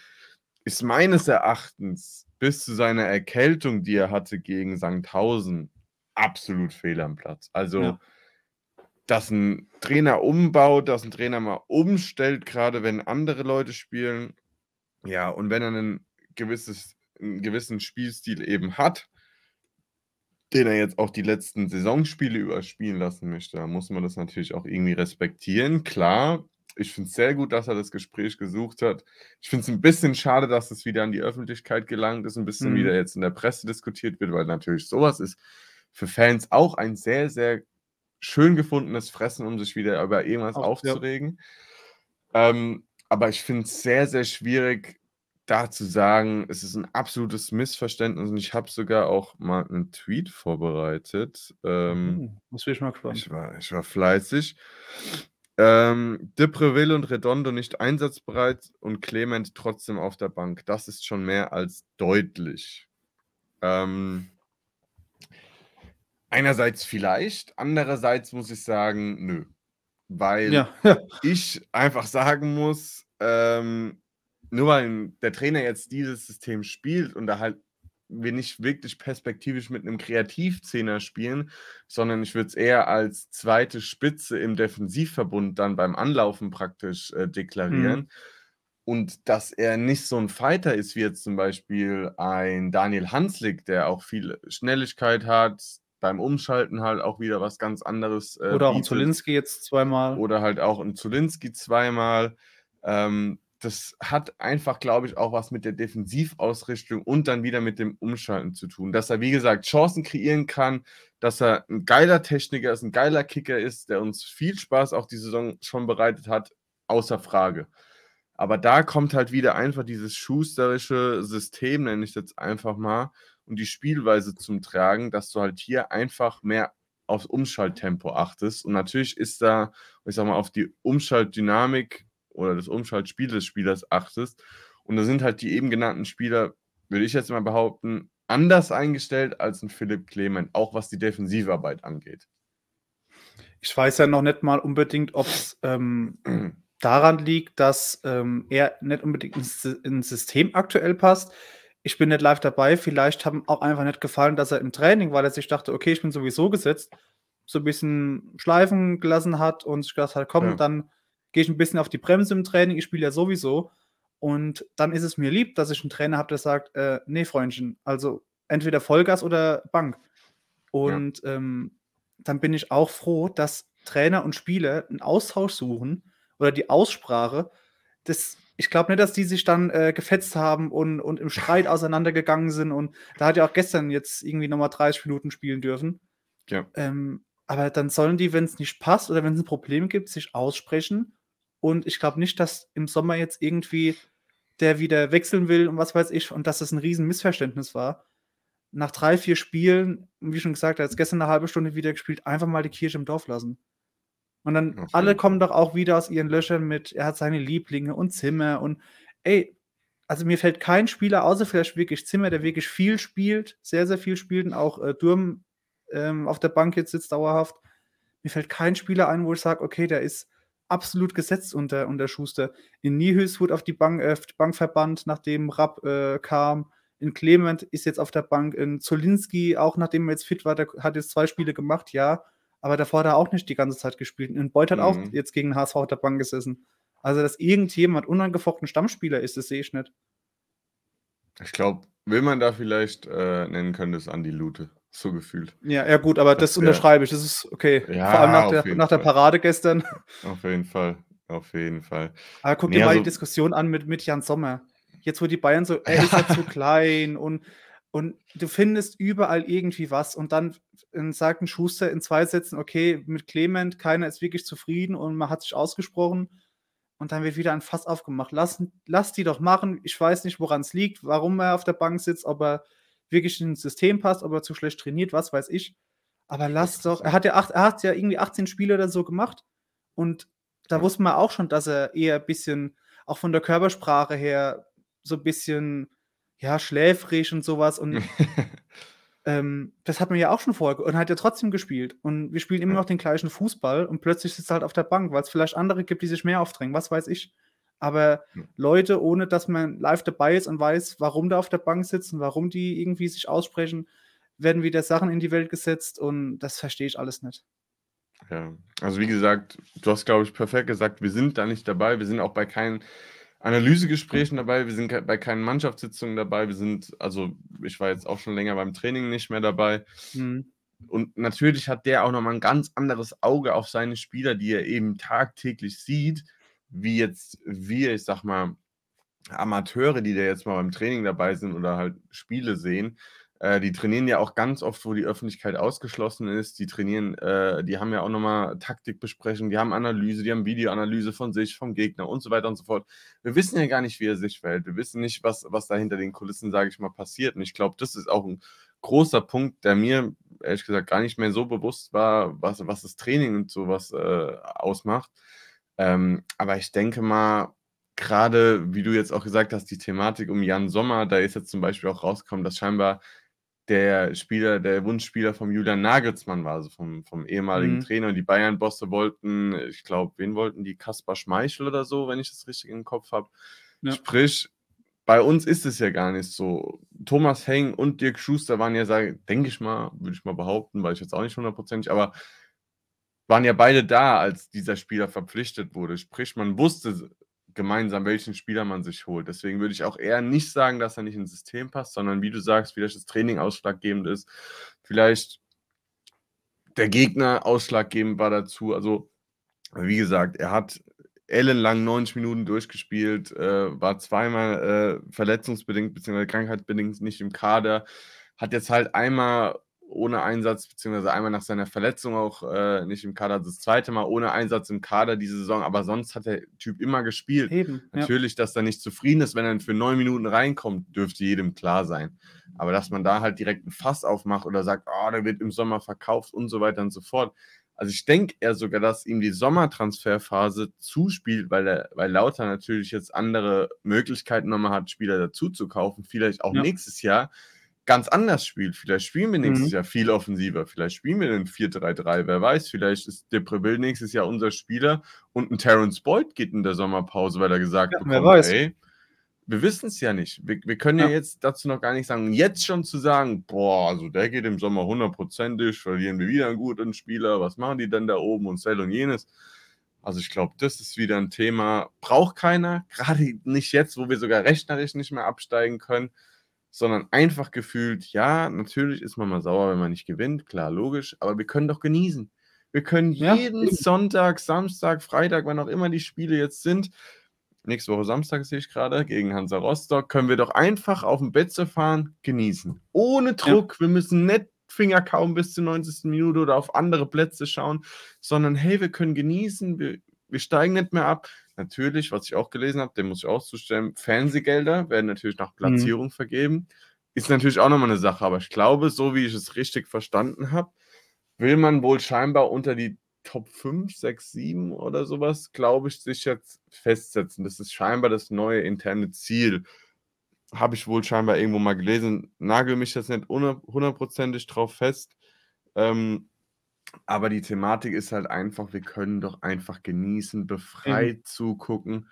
Ist meines Erachtens bis zu seiner Erkältung, die er hatte gegen Sandhausen, absolut fehl am Platz. Also, ja. dass ein Trainer umbaut, dass ein Trainer mal umstellt, gerade wenn andere Leute spielen. Ja, und wenn er ein gewisses, einen gewissen Spielstil eben hat, den er jetzt auch die letzten Saisonspiele überspielen lassen möchte, da muss man das natürlich auch irgendwie respektieren. Klar, ich finde es sehr gut, dass er das Gespräch gesucht hat. Ich finde es ein bisschen schade, dass es wieder an die Öffentlichkeit gelangt ist, ein bisschen mhm. wieder jetzt in der Presse diskutiert wird, weil natürlich sowas ist für Fans auch ein sehr, sehr schön gefundenes Fressen, um sich wieder über irgendwas auch, aufzuregen. Ja. Ähm, aber ich finde es sehr, sehr schwierig, da zu sagen, es ist ein absolutes Missverständnis und ich habe sogar auch mal einen Tweet vorbereitet. Ähm, hm, das bin ich mal gespannt. Ich war, ich war fleißig. Ähm, Depreville und Redondo nicht einsatzbereit und Clement trotzdem auf der Bank. Das ist schon mehr als deutlich. Ähm, einerseits vielleicht, andererseits muss ich sagen, nö. Weil ja. ich einfach sagen muss, ähm, nur weil der Trainer jetzt dieses System spielt und da halt wir nicht wirklich perspektivisch mit einem Kreativzehner spielen, sondern ich würde es eher als zweite Spitze im Defensivverbund dann beim Anlaufen praktisch äh, deklarieren. Mhm. Und dass er nicht so ein Fighter ist, wie jetzt zum Beispiel ein Daniel Hanslik, der auch viel Schnelligkeit hat, beim Umschalten halt auch wieder was ganz anderes. Äh, Oder auch ein Zulinski jetzt zweimal. Oder halt auch ein Zulinski zweimal. Ähm, das hat einfach, glaube ich, auch was mit der Defensivausrichtung und dann wieder mit dem Umschalten zu tun. Dass er, wie gesagt, Chancen kreieren kann, dass er ein geiler Techniker ist, ein geiler Kicker ist, der uns viel Spaß auch die Saison schon bereitet hat, außer Frage. Aber da kommt halt wieder einfach dieses schusterische System, nenne ich jetzt einfach mal, und die Spielweise zum Tragen, dass du halt hier einfach mehr aufs Umschalttempo achtest. Und natürlich ist da, ich sag mal, auf die Umschaltdynamik oder das Umschaltspiel des Spielers achtest. Und da sind halt die eben genannten Spieler, würde ich jetzt mal behaupten, anders eingestellt als ein Philipp Clement, auch was die Defensivarbeit angeht. Ich weiß ja noch nicht mal unbedingt, ob es ähm, daran liegt, dass ähm, er nicht unbedingt ins, ins, System aktuell passt. Ich bin nicht live dabei. Vielleicht haben auch einfach nicht gefallen, dass er im Training, weil er sich dachte, okay, ich bin sowieso gesetzt, so ein bisschen schleifen gelassen hat und sich gedacht hat, komm, ja. dann gehe ich ein bisschen auf die Bremse im Training, ich spiele ja sowieso. Und dann ist es mir lieb, dass ich einen Trainer habe, der sagt, äh, nee, Freundchen, also entweder Vollgas oder Bank. Und ja. ähm, dann bin ich auch froh, dass Trainer und Spieler einen Austausch suchen oder die Aussprache. Das, ich glaube nicht, dass die sich dann äh, gefetzt haben und, und im Streit auseinandergegangen sind. Und da hat ja auch gestern jetzt irgendwie nochmal 30 Minuten spielen dürfen. Ja. Ähm, aber dann sollen die, wenn es nicht passt oder wenn es ein Problem gibt, sich aussprechen und ich glaube nicht, dass im Sommer jetzt irgendwie der wieder wechseln will und was weiß ich und dass das ein riesen Missverständnis war. Nach drei, vier Spielen, wie schon gesagt, er hat gestern eine halbe Stunde wieder gespielt, einfach mal die Kirche im Dorf lassen. Und dann okay. alle kommen doch auch wieder aus ihren Löchern mit, er hat seine Lieblinge und Zimmer und ey, also mir fällt kein Spieler, außer vielleicht wirklich Zimmer, der wirklich viel spielt, sehr, sehr viel spielt und auch äh, Durm ähm, auf der Bank jetzt sitzt dauerhaft. Mir fällt kein Spieler ein, wo ich sage, okay, der ist absolut gesetzt unter, unter Schuster. In Niehüs wurde auf die Bank, äh, Bank verbannt, nachdem Rapp äh, kam. In Clement ist jetzt auf der Bank. In Zolinski, auch nachdem er jetzt fit war, der hat jetzt zwei Spiele gemacht, ja. Aber davor hat er auch nicht die ganze Zeit gespielt. In Beuth hat mhm. auch jetzt gegen HSV auf der Bank gesessen. Also, dass irgendjemand unangefochten Stammspieler ist, das sehe ich nicht. Ich glaube, will man da vielleicht äh, nennen können, ist Andi Lute so gefühlt. Ja, ja gut, aber das, das unterschreibe ich. Das ist okay. Ja, Vor allem nach, der, nach der Parade gestern. Auf jeden Fall. Auf jeden Fall. Aber guck nee, dir mal also, die Diskussion an mit, mit Jan Sommer. Jetzt, wo die Bayern so, er ist ja zu klein und, und du findest überall irgendwie was und dann sagt ein Schuster in zwei Sätzen, okay, mit Clement, keiner ist wirklich zufrieden und man hat sich ausgesprochen und dann wird wieder ein Fass aufgemacht. Lass, lass die doch machen. Ich weiß nicht, woran es liegt, warum er auf der Bank sitzt, ob er wirklich ins System passt, ob er zu schlecht trainiert, was weiß ich. Aber lass doch, er hat ja, acht, er hat ja irgendwie 18 Spiele oder so gemacht und da wusste man auch schon, dass er eher ein bisschen, auch von der Körpersprache her, so ein bisschen, ja, schläfrig und sowas und ähm, das hat man ja auch schon vorher und hat ja trotzdem gespielt und wir spielen immer noch den gleichen Fußball und plötzlich sitzt er halt auf der Bank, weil es vielleicht andere gibt, die sich mehr aufdrängen, was weiß ich. Aber Leute, ohne dass man live dabei ist und weiß, warum da auf der Bank sitzen, warum die irgendwie sich aussprechen, werden wieder Sachen in die Welt gesetzt und das verstehe ich alles nicht. Ja, also wie gesagt, du hast, glaube ich, perfekt gesagt, wir sind da nicht dabei, wir sind auch bei keinen Analysegesprächen dabei, wir sind bei keinen Mannschaftssitzungen dabei, wir sind, also ich war jetzt auch schon länger beim Training nicht mehr dabei. Mhm. Und natürlich hat der auch nochmal ein ganz anderes Auge auf seine Spieler, die er eben tagtäglich sieht wie jetzt wir, ich sag mal, Amateure, die da jetzt mal beim Training dabei sind oder halt Spiele sehen, äh, die trainieren ja auch ganz oft, wo die Öffentlichkeit ausgeschlossen ist. Die trainieren, äh, die haben ja auch nochmal Taktikbesprechungen, die haben Analyse, die haben Videoanalyse von sich, vom Gegner und so weiter und so fort. Wir wissen ja gar nicht, wie er sich verhält. Wir wissen nicht, was, was da hinter den Kulissen, sage ich mal, passiert. Und ich glaube, das ist auch ein großer Punkt, der mir ehrlich gesagt gar nicht mehr so bewusst war, was, was das Training und sowas äh, ausmacht. Ähm, aber ich denke mal, gerade wie du jetzt auch gesagt hast, die Thematik um Jan Sommer, da ist jetzt zum Beispiel auch rausgekommen, dass scheinbar der Spieler, der Wunschspieler vom Julian Nagelsmann war, also vom, vom ehemaligen mhm. Trainer. Und die Bayern-Bosse wollten, ich glaube, wen wollten die? Kaspar Schmeichel oder so, wenn ich das richtig im Kopf habe. Ja. Sprich, bei uns ist es ja gar nicht so. Thomas Heng und Dirk Schuster waren ja, denke ich mal, würde ich mal behaupten, weil ich jetzt auch nicht hundertprozentig, aber waren ja beide da, als dieser Spieler verpflichtet wurde. Sprich, man wusste gemeinsam, welchen Spieler man sich holt. Deswegen würde ich auch eher nicht sagen, dass er nicht ins System passt, sondern wie du sagst, vielleicht das Training ausschlaggebend ist, vielleicht der Gegner ausschlaggebend war dazu. Also, wie gesagt, er hat ellenlang 90 Minuten durchgespielt, äh, war zweimal äh, verletzungsbedingt bzw. krankheitsbedingt nicht im Kader, hat jetzt halt einmal ohne Einsatz, beziehungsweise einmal nach seiner Verletzung auch äh, nicht im Kader, das zweite Mal ohne Einsatz im Kader diese Saison, aber sonst hat der Typ immer gespielt. Eben, Natürlich, ja. dass er nicht zufrieden ist, wenn er für neun Minuten reinkommt, dürfte jedem klar sein. Aber dass man da halt direkt ein Fass aufmacht oder sagt, oh, der wird im Sommer verkauft und so weiter und so fort. Also ich denke eher sogar, dass ihm die Sommertransferphase zuspielt, weil, er, weil Lauter natürlich jetzt andere Möglichkeiten nochmal hat, Spieler dazu zu kaufen, vielleicht auch ja. nächstes Jahr ganz anders spielt. Vielleicht spielen wir nächstes mhm. Jahr viel offensiver. Vielleicht spielen wir einen 4-3-3. Wer weiß, vielleicht ist Depreville nächstes Jahr unser Spieler und ein Terence Boyd geht in der Sommerpause, weil er gesagt ja, bekommt, ey, wir wissen es ja nicht. Wir, wir können ja. ja. jetzt dazu noch gar nicht sagen. Jetzt schon zu sagen, boah, also der geht im Sommer hundertprozentig, verlieren wir wieder einen guten Spieler, was machen die denn da oben und Cell und jenes. Also ich glaube, das ist wieder ein Thema, braucht keiner, gerade nicht jetzt, wo wir sogar rechnerisch nicht mehr absteigen können sondern einfach gefühlt, ja, natürlich ist man mal sauer, wenn man nicht gewinnt, klar, logisch, aber wir können doch genießen. Wir können jeden ja. Sonntag, Samstag, Freitag, wann auch immer die Spiele jetzt sind, nächste Woche Samstag sehe ich gerade, gegen Hansa Rostock, können wir doch einfach auf dem Bett zu fahren, genießen. Ohne Druck, ja. wir müssen nicht Finger kaum bis zur 90. Minute oder auf andere Plätze schauen, sondern hey, wir können genießen, wir, wir steigen nicht mehr ab. Natürlich, was ich auch gelesen habe, dem muss ich auch zustimmen, Fernsehgelder werden natürlich nach mhm. Platzierung mhm. vergeben. Ist natürlich auch nochmal eine Sache, aber ich glaube, so wie ich es richtig verstanden habe, will man wohl scheinbar unter die Top 5, 6, 7 oder sowas, glaube ich, sich jetzt festsetzen. Das ist scheinbar das neue interne Ziel. Habe ich wohl scheinbar irgendwo mal gelesen. Nagel mich jetzt nicht hundertprozentig drauf fest. Ähm, aber die Thematik ist halt einfach, wir können doch einfach genießen, befreit mhm. zugucken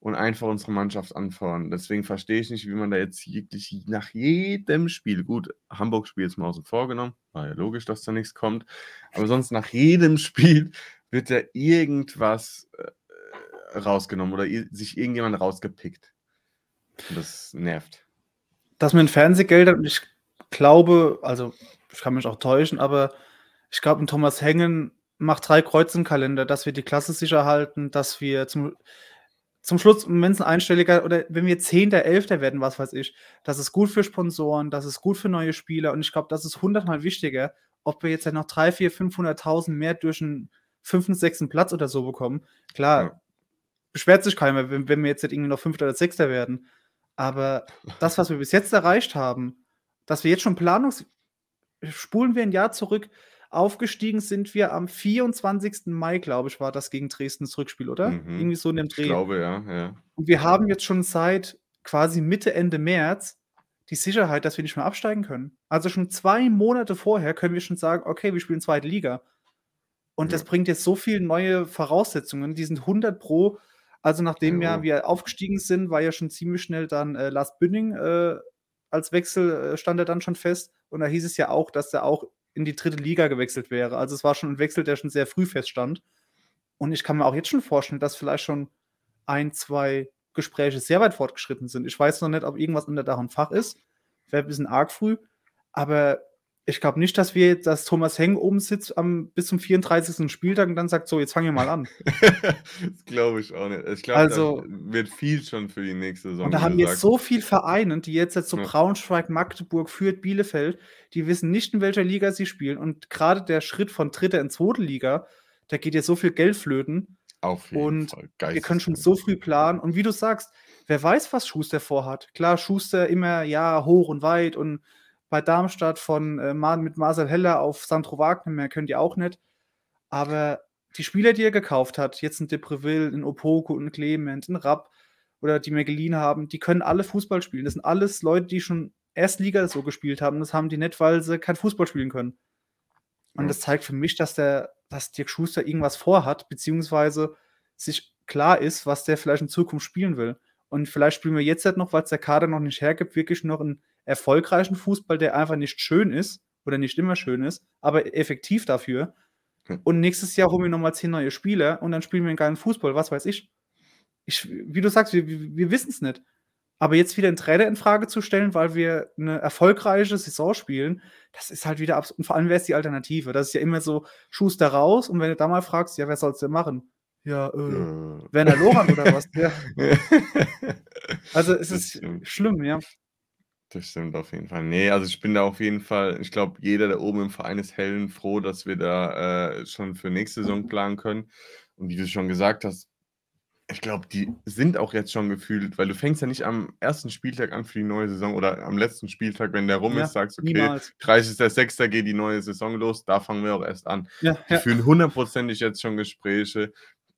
und einfach unsere Mannschaft anfordern. Deswegen verstehe ich nicht, wie man da jetzt wirklich nach jedem Spiel, gut, Hamburg-Spiel ist mal außen vorgenommen, war ja logisch, dass da nichts kommt, aber sonst nach jedem Spiel wird da irgendwas äh, rausgenommen oder sich irgendjemand rausgepickt. Und das nervt. Das mit Fernsehgeldern, ich glaube, also ich kann mich auch täuschen, aber ich glaube, ein Thomas Hengen macht drei Kreuze im Kalender, dass wir die Klasse sicher halten, dass wir zum, zum Schluss, wenn es ein einstelliger oder wenn wir Zehnter, Elfter werden, was weiß ich, das ist gut für Sponsoren, das ist gut für neue Spieler und ich glaube, das ist hundertmal wichtiger, ob wir jetzt ja noch drei, vier, 500.000 mehr durch einen fünften, sechsten Platz oder so bekommen. Klar, ja. beschwert sich keiner, wenn, wenn wir jetzt nicht irgendwie noch Fünfter oder Sechster werden. Aber das, was wir bis jetzt erreicht haben, dass wir jetzt schon Planungs... Spulen wir ein Jahr zurück, Aufgestiegen sind wir am 24. Mai, glaube ich, war das gegen Dresden das Rückspiel, oder? Mhm. Irgendwie so in dem Dreh. Ich glaube, ja, ja. Und wir haben jetzt schon seit quasi Mitte, Ende März die Sicherheit, dass wir nicht mehr absteigen können. Also schon zwei Monate vorher können wir schon sagen, okay, wir spielen zweite Liga. Und ja. das bringt jetzt so viele neue Voraussetzungen. Die sind 100 pro. Also nachdem ja, ja wir aufgestiegen sind, war ja schon ziemlich schnell dann äh, Lars Bünding äh, als Wechsel äh, stand er dann schon fest. Und da hieß es ja auch, dass er auch in die dritte Liga gewechselt wäre. Also es war schon ein Wechsel, der schon sehr früh feststand. Und ich kann mir auch jetzt schon vorstellen, dass vielleicht schon ein, zwei Gespräche sehr weit fortgeschritten sind. Ich weiß noch nicht, ob irgendwas unter Dach und Fach ist. Wäre ein bisschen arg früh. Aber ich glaube nicht, dass wir, dass Thomas Heng oben sitzt am, bis zum 34. Spieltag und dann sagt, so, jetzt fangen wir mal an. das glaube ich auch nicht. Ich glaube, also, wird viel schon für die nächste Saison. Und da haben wir so viele Vereine, die jetzt, jetzt so ja. Braunschweig, Magdeburg, Fürth, Bielefeld, die wissen nicht, in welcher Liga sie spielen. Und gerade der Schritt von dritter in zweite Liga, da geht ja so viel Geld flöten. Auf jeden und Fall. Wir können schon so früh planen. Und wie du sagst, wer weiß, was Schuster vorhat. Klar, Schuster immer, ja, hoch und weit und bei Darmstadt von äh, mit Marcel Heller auf Sandro Wagner, mehr könnt ihr auch nicht. Aber die Spieler, die er gekauft hat, jetzt ein Depreville, ein Opoko, ein Clement, ein Rapp oder die Megelin haben, die können alle Fußball spielen. Das sind alles Leute, die schon Erstliga so gespielt haben. Das haben die nicht, weil sie kein Fußball spielen können. Und das zeigt für mich, dass der, dass Dirk Schuster irgendwas vorhat, beziehungsweise sich klar ist, was der vielleicht in Zukunft spielen will. Und vielleicht spielen wir jetzt halt noch, weil es der Kader noch nicht hergibt, wirklich noch einen erfolgreichen Fußball, der einfach nicht schön ist oder nicht immer schön ist, aber effektiv dafür. Und nächstes Jahr holen wir nochmal zehn neue Spieler und dann spielen wir einen geilen Fußball, was weiß ich. ich wie du sagst, wir, wir wissen es nicht. Aber jetzt wieder einen Trainer in Frage zu stellen, weil wir eine erfolgreiche Saison spielen, das ist halt wieder absolut. Und vor allem, wer ist die Alternative? Das ist ja immer so, Schuster raus. Und wenn du da mal fragst, ja, wer soll es denn machen? Ja, äh, ja. Werner Lohan oder was? Ja. also es ist schlimm, ja. Das stimmt auf jeden Fall. Nee, also ich bin da auf jeden Fall, ich glaube, jeder da oben im Verein ist hellen froh, dass wir da äh, schon für nächste Saison planen können. Und wie du schon gesagt hast, ich glaube, die sind auch jetzt schon gefühlt, weil du fängst ja nicht am ersten Spieltag an für die neue Saison oder am letzten Spieltag, wenn der rum ja, ist, sagst, okay, niemals. 30.06. geht die neue Saison los, da fangen wir auch erst an. Ja, die ja. führen hundertprozentig jetzt schon Gespräche,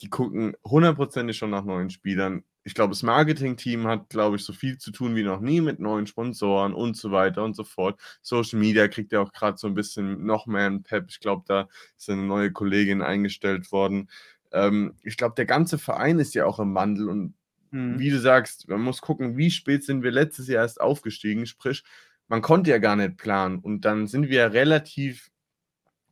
die gucken hundertprozentig schon nach neuen Spielern. Ich glaube, das Marketing-Team hat, glaube ich, so viel zu tun wie noch nie mit neuen Sponsoren und so weiter und so fort. Social Media kriegt ja auch gerade so ein bisschen noch mehr einen Pep. Ich glaube, da ist eine neue Kollegin eingestellt worden. Ähm, ich glaube, der ganze Verein ist ja auch im Wandel und mhm. wie du sagst, man muss gucken, wie spät sind wir letztes Jahr erst aufgestiegen. Sprich, man konnte ja gar nicht planen und dann sind wir relativ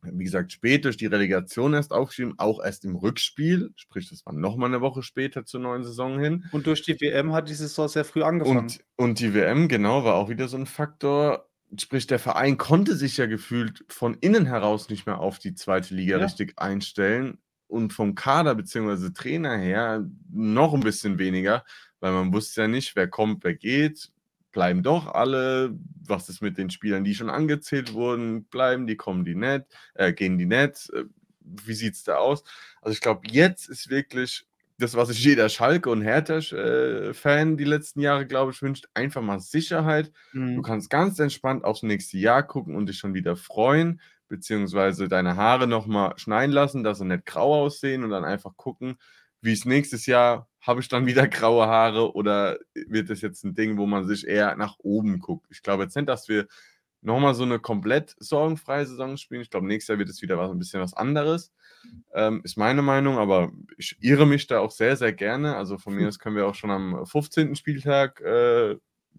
wie gesagt, spät durch die Relegation erst aufgeschrieben, auch erst im Rückspiel, sprich, das war nochmal eine Woche später zur neuen Saison hin. Und durch die WM hat die Saison sehr früh angefangen. Und, und die WM, genau, war auch wieder so ein Faktor. Sprich, der Verein konnte sich ja gefühlt von innen heraus nicht mehr auf die zweite Liga ja. richtig einstellen und vom Kader bzw. Trainer her noch ein bisschen weniger, weil man wusste ja nicht, wer kommt, wer geht, bleiben doch alle, was ist mit den Spielern, die schon angezählt wurden, bleiben die, kommen die nicht, äh, gehen die nicht, äh, wie sieht es da aus? Also ich glaube, jetzt ist wirklich das, was sich jeder Schalke- und Hertha-Fan die letzten Jahre, glaube ich, wünscht, einfach mal Sicherheit. Mhm. Du kannst ganz entspannt aufs nächste Jahr gucken und dich schon wieder freuen beziehungsweise deine Haare nochmal schneiden lassen, dass sie nicht grau aussehen und dann einfach gucken, wie es nächstes Jahr, habe ich dann wieder graue Haare oder wird das jetzt ein Ding, wo man sich eher nach oben guckt? Ich glaube jetzt nicht, dass wir nochmal so eine komplett sorgenfreie Saison spielen. Ich glaube, nächstes Jahr wird es wieder was, ein bisschen was anderes. Ähm, ist meine Meinung, aber ich irre mich da auch sehr, sehr gerne. Also von mir aus können wir auch schon am 15. Spieltag äh,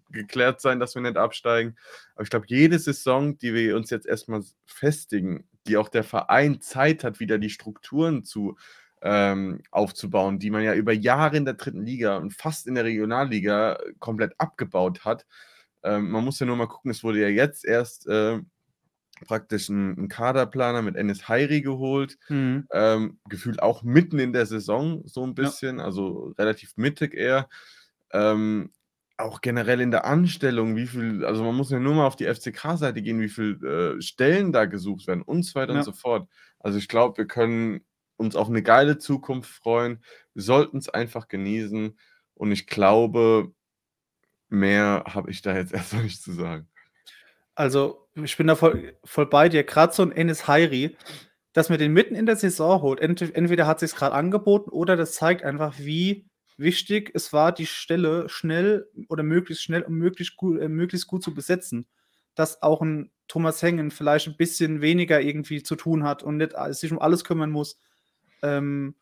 geklärt sein, dass wir nicht absteigen. Aber ich glaube, jede Saison, die wir uns jetzt erstmal festigen, die auch der Verein Zeit hat, wieder die Strukturen zu ähm, aufzubauen, die man ja über Jahre in der dritten Liga und fast in der Regionalliga komplett abgebaut hat. Ähm, man muss ja nur mal gucken, es wurde ja jetzt erst äh, praktisch ein, ein, Kaderplaner mit Ennis Heiri geholt. Mhm. Ähm, gefühlt auch mitten in der Saison so ein bisschen, ja. also relativ mittig eher. Ähm, auch generell in der Anstellung, wie viel, also man muss ja nur mal auf die FCK-Seite gehen, wie viele äh, Stellen da gesucht werden und so weiter ja. und so fort. Also ich glaube, wir können uns auf eine geile Zukunft freuen. Wir sollten es einfach genießen. Und ich glaube, mehr habe ich da jetzt erstmal nicht zu sagen. Also, ich bin da voll, voll bei dir. Gerade so ein Enes Hairi, dass man den mitten in der Saison holt. Entweder hat es sich gerade angeboten oder das zeigt einfach, wie wichtig es war, die Stelle schnell oder möglichst schnell und möglichst gut, äh, möglichst gut zu besetzen. Dass auch ein Thomas Hengen vielleicht ein bisschen weniger irgendwie zu tun hat und nicht sich um alles kümmern muss. Ähm,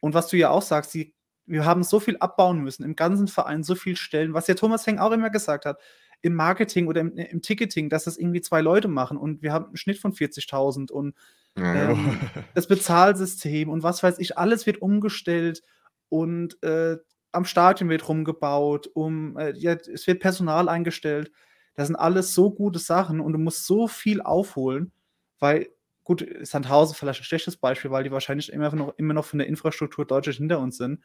und was du ja auch sagst, die, wir haben so viel abbauen müssen, im ganzen Verein so viel Stellen, was ja Thomas Hengen auch immer gesagt hat, im Marketing oder im, im Ticketing, dass das irgendwie zwei Leute machen und wir haben einen Schnitt von 40.000 und ähm, das Bezahlsystem und was weiß ich, alles wird umgestellt und äh, am Stadion wird rumgebaut, um, äh, ja, es wird Personal eingestellt. Das sind alles so gute Sachen und du musst so viel aufholen, weil, gut, Sandhausen vielleicht ein schlechtes Beispiel, weil die wahrscheinlich immer noch, immer noch von der Infrastruktur deutlich hinter uns sind.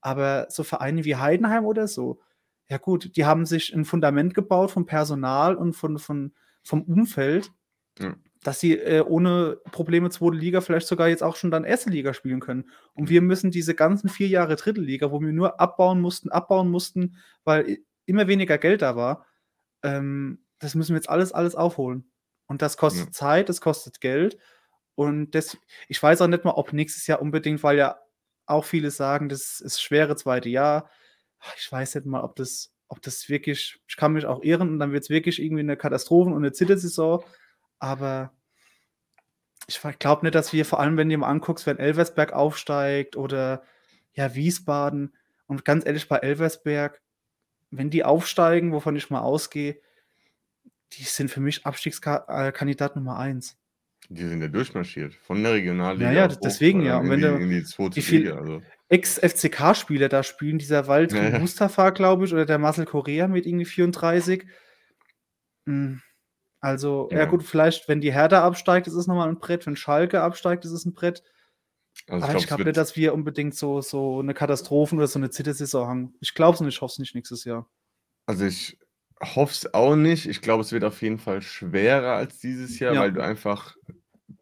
Aber so Vereine wie Heidenheim oder so, ja gut, die haben sich ein Fundament gebaut vom Personal und von, von, vom Umfeld. Ja dass sie äh, ohne Probleme zweite Liga vielleicht sogar jetzt auch schon dann erste Liga spielen können. Und wir müssen diese ganzen vier Jahre dritte Liga, wo wir nur abbauen mussten, abbauen mussten, weil immer weniger Geld da war, ähm, das müssen wir jetzt alles, alles aufholen. Und das kostet ja. Zeit, das kostet Geld. Und das, ich weiß auch nicht mal, ob nächstes Jahr unbedingt, weil ja auch viele sagen, das ist schwere zweite Jahr. Ich weiß nicht mal, ob das, ob das wirklich, ich kann mich auch irren und dann wird es wirklich irgendwie eine Katastrophen- und eine Zittersaison. Aber ich glaube nicht, dass wir, vor allem wenn du mal anguckst, wenn Elversberg aufsteigt oder ja, Wiesbaden, Und ganz ehrlich, bei Elversberg, wenn die aufsteigen, wovon ich mal ausgehe, die sind für mich Abstiegskandidat Nummer 1. Die sind ja durchmarschiert, von der Regionalliga Ja, ja, hoch, deswegen ja. Und in wenn die in die 2. wie viel Liga, also Ex-FCK-Spieler da spielen, dieser Ja, Waldrin ja. Mustafa, glaube ich, oder der Marcel Correa mit irgendwie 34. Hm, also, ja Ja. gut, vielleicht, wenn die Hertha absteigt, ist es noch mal 'n Brett. Wenn Schalke absteigt, ist es 'n Brett. Also, Aber ich glaube nicht, dass wir unbedingt so so 'ne Katastrophen oder so 'ne Zittersaison haben. Ich glaube es und ich hoffe es nicht nächstes Jahr. Also, ich hoffe es auch nicht. Ich glaube, es wird auf jeden Fall schwerer als dieses Jahr, Ja. weil du einfach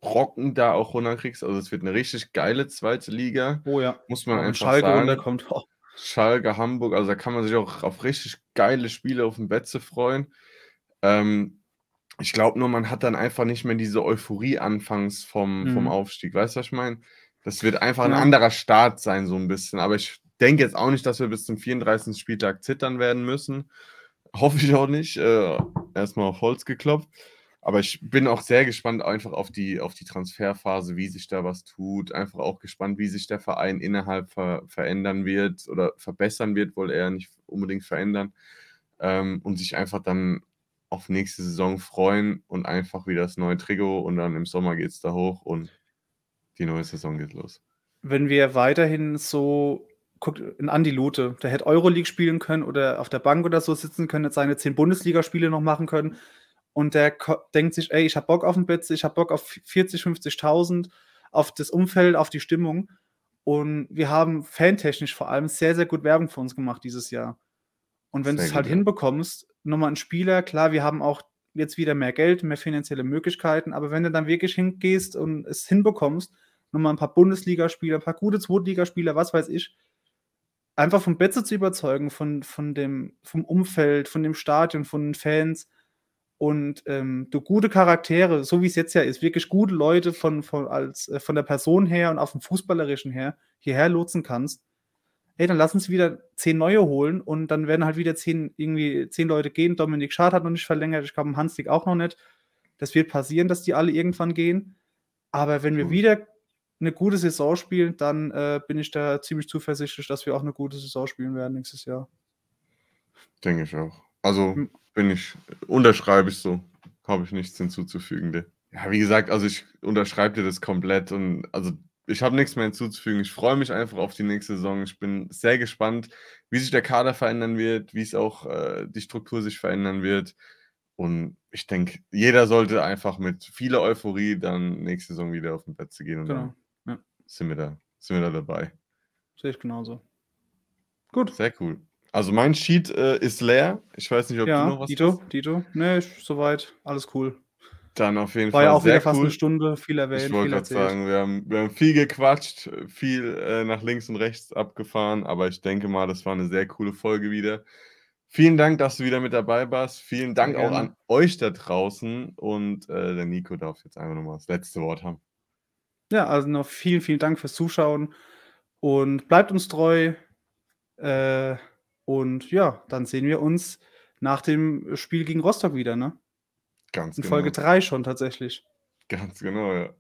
Brocken da auch runterkriegst. Also, es wird 'ne richtig geile 2. Liga, Oh ja. muss man wenn einfach Schalke sagen. runterkommt. Oh. Schalke, Hamburg, also, da kann man sich auch auf richtig geile Spiele aufm Betze freuen. Ähm, ich glaube nur, man hat dann einfach nicht mehr diese Euphorie anfangs vom vom Mhm. Aufstieg. Weißt du, was ich meine? Das wird einfach Ja. anderer Start sein, so 'n bisschen. Aber ich denke jetzt auch nicht, dass wir bis zum 34. Spieltag zittern werden müssen. Hoffe ich auch nicht. Äh, erst mal auf Holz geklopft. Aber ich bin auch sehr gespannt einfach auf die auf die Transferphase, wie sich da was tut. Einfach auch gespannt, wie sich der Verein innerhalb ver verändern wird oder verbessern wird, wohl eher nicht unbedingt verändern. Ähm, und sich einfach dann auf nächste Saison freuen und einfach wieder das neue Trikot und dann im Sommer geht's da hoch und die neue Saison geht los. Wenn wir weiterhin so guckt 'n Andi Lute, der hätte Euroleague spielen können oder auf der Bank oder so sitzen können, hätte seine 10 Bundesligaspiele noch machen können. Und der denkt sich: „Ey, ich habe Bock auf 'n Betze, ich habe Bock auf v 40, 50.000, auf das Umfeld, auf die Stimmung.“ Und wir haben fantechnisch vor allem sehr, sehr gut Werbung für uns gemacht dieses Jahr. Und wenn Sehr du's halt hinbekommst, noch mal 'n Spieler klar, wir haben auch jetzt wieder mehr Geld, mehr finanzielle Möglichkeiten, aber wenn du dann wirklich hingehst und es hinbekommst, noch mal 'n paar Bundesligaspieler, 'n paar gute Zweitligaspieler, was weiß ich einfach vom Betze zu überzeugen, von von dem vom Umfeld, von dem Stadion, von den Fans und, ähm, du gute Charaktere, so wie's jetzt ja ist, wirklich gute Leute von von als äh, von der Person her und auch vom Fußballerischen her hierher lotsen kannst, ey, dann lass uns wieder 10 neue holen und dann werden halt wieder 10 irgendwie 10 Leute gehen. Dominik Schad hat noch nicht verlängert, ich glaube, Hanslik auch noch nicht. Das wird passieren, dass die alle irgendwann gehen. Aber wenn wir Gut. wieder 'ne gute Saison spielen, dann, äh, bin ich da ziemlich zuversichtlich, dass wir auch 'ne gute Saison spielen werden nächstes Jahr. Denke ich auch. Also, Hm. bin ich unterschreibe ich so. Habe ich nichts hinzuzufügen, ja, wie gesagt, also, ich unterschreibe dir das komplett und also, ich habe nix mehr hinzuzufügen. Ich freue mich einfach auf die nächste Saison. Ich bin sehr gespannt, wie sich der Kader verändern wird, wie's auch, äh die Struktur sich verändern wird. Und ich denke, jeder sollte einfach mit vieler Euphorie dann nächste Saison wieder auf 'n Betze gehen und Genau. Sind wir da sind wir da dabei. Sehe ich genauso. Gut. Sehr cool. Also, mein Sheet, äh, ist leer. Ich weiß nicht, ob du noch Ja, was dito, hast? dito. Ne, ich soweit, alles cool. Dann auf jeden War ja Fall auch wieder sehr fast 'ne cool. Stunde, viel Ich erwähnt, wollte viel grad erzählt. sagen, wir haben wir haben viel gequatscht, viel, äh, nach links und rechts abgefahren, aber ich denke mal, das war 'ne sehr coole Folge wieder. Vielen Dank, dass du wieder mit dabei warst. Vielen Sehr Dank auch an euch da draußen und, äh, der Nico darf jetzt einfach noch mal das letzte Wort haben. Ja, also, noch vielen, vielen Dank fürs Zuschauen und bleibt uns treu. Äh, und ja, dann sehen wir uns nach dem Spiel gegen Rostock wieder, ne? Ganz In Folge genau. 3 schon tatsächlich. Ganz genau, ja.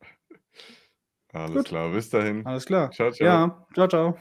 Alles Gut. klar, bis dahin. Alles klar. Tschau, tschau. Ja, tschau, tschau.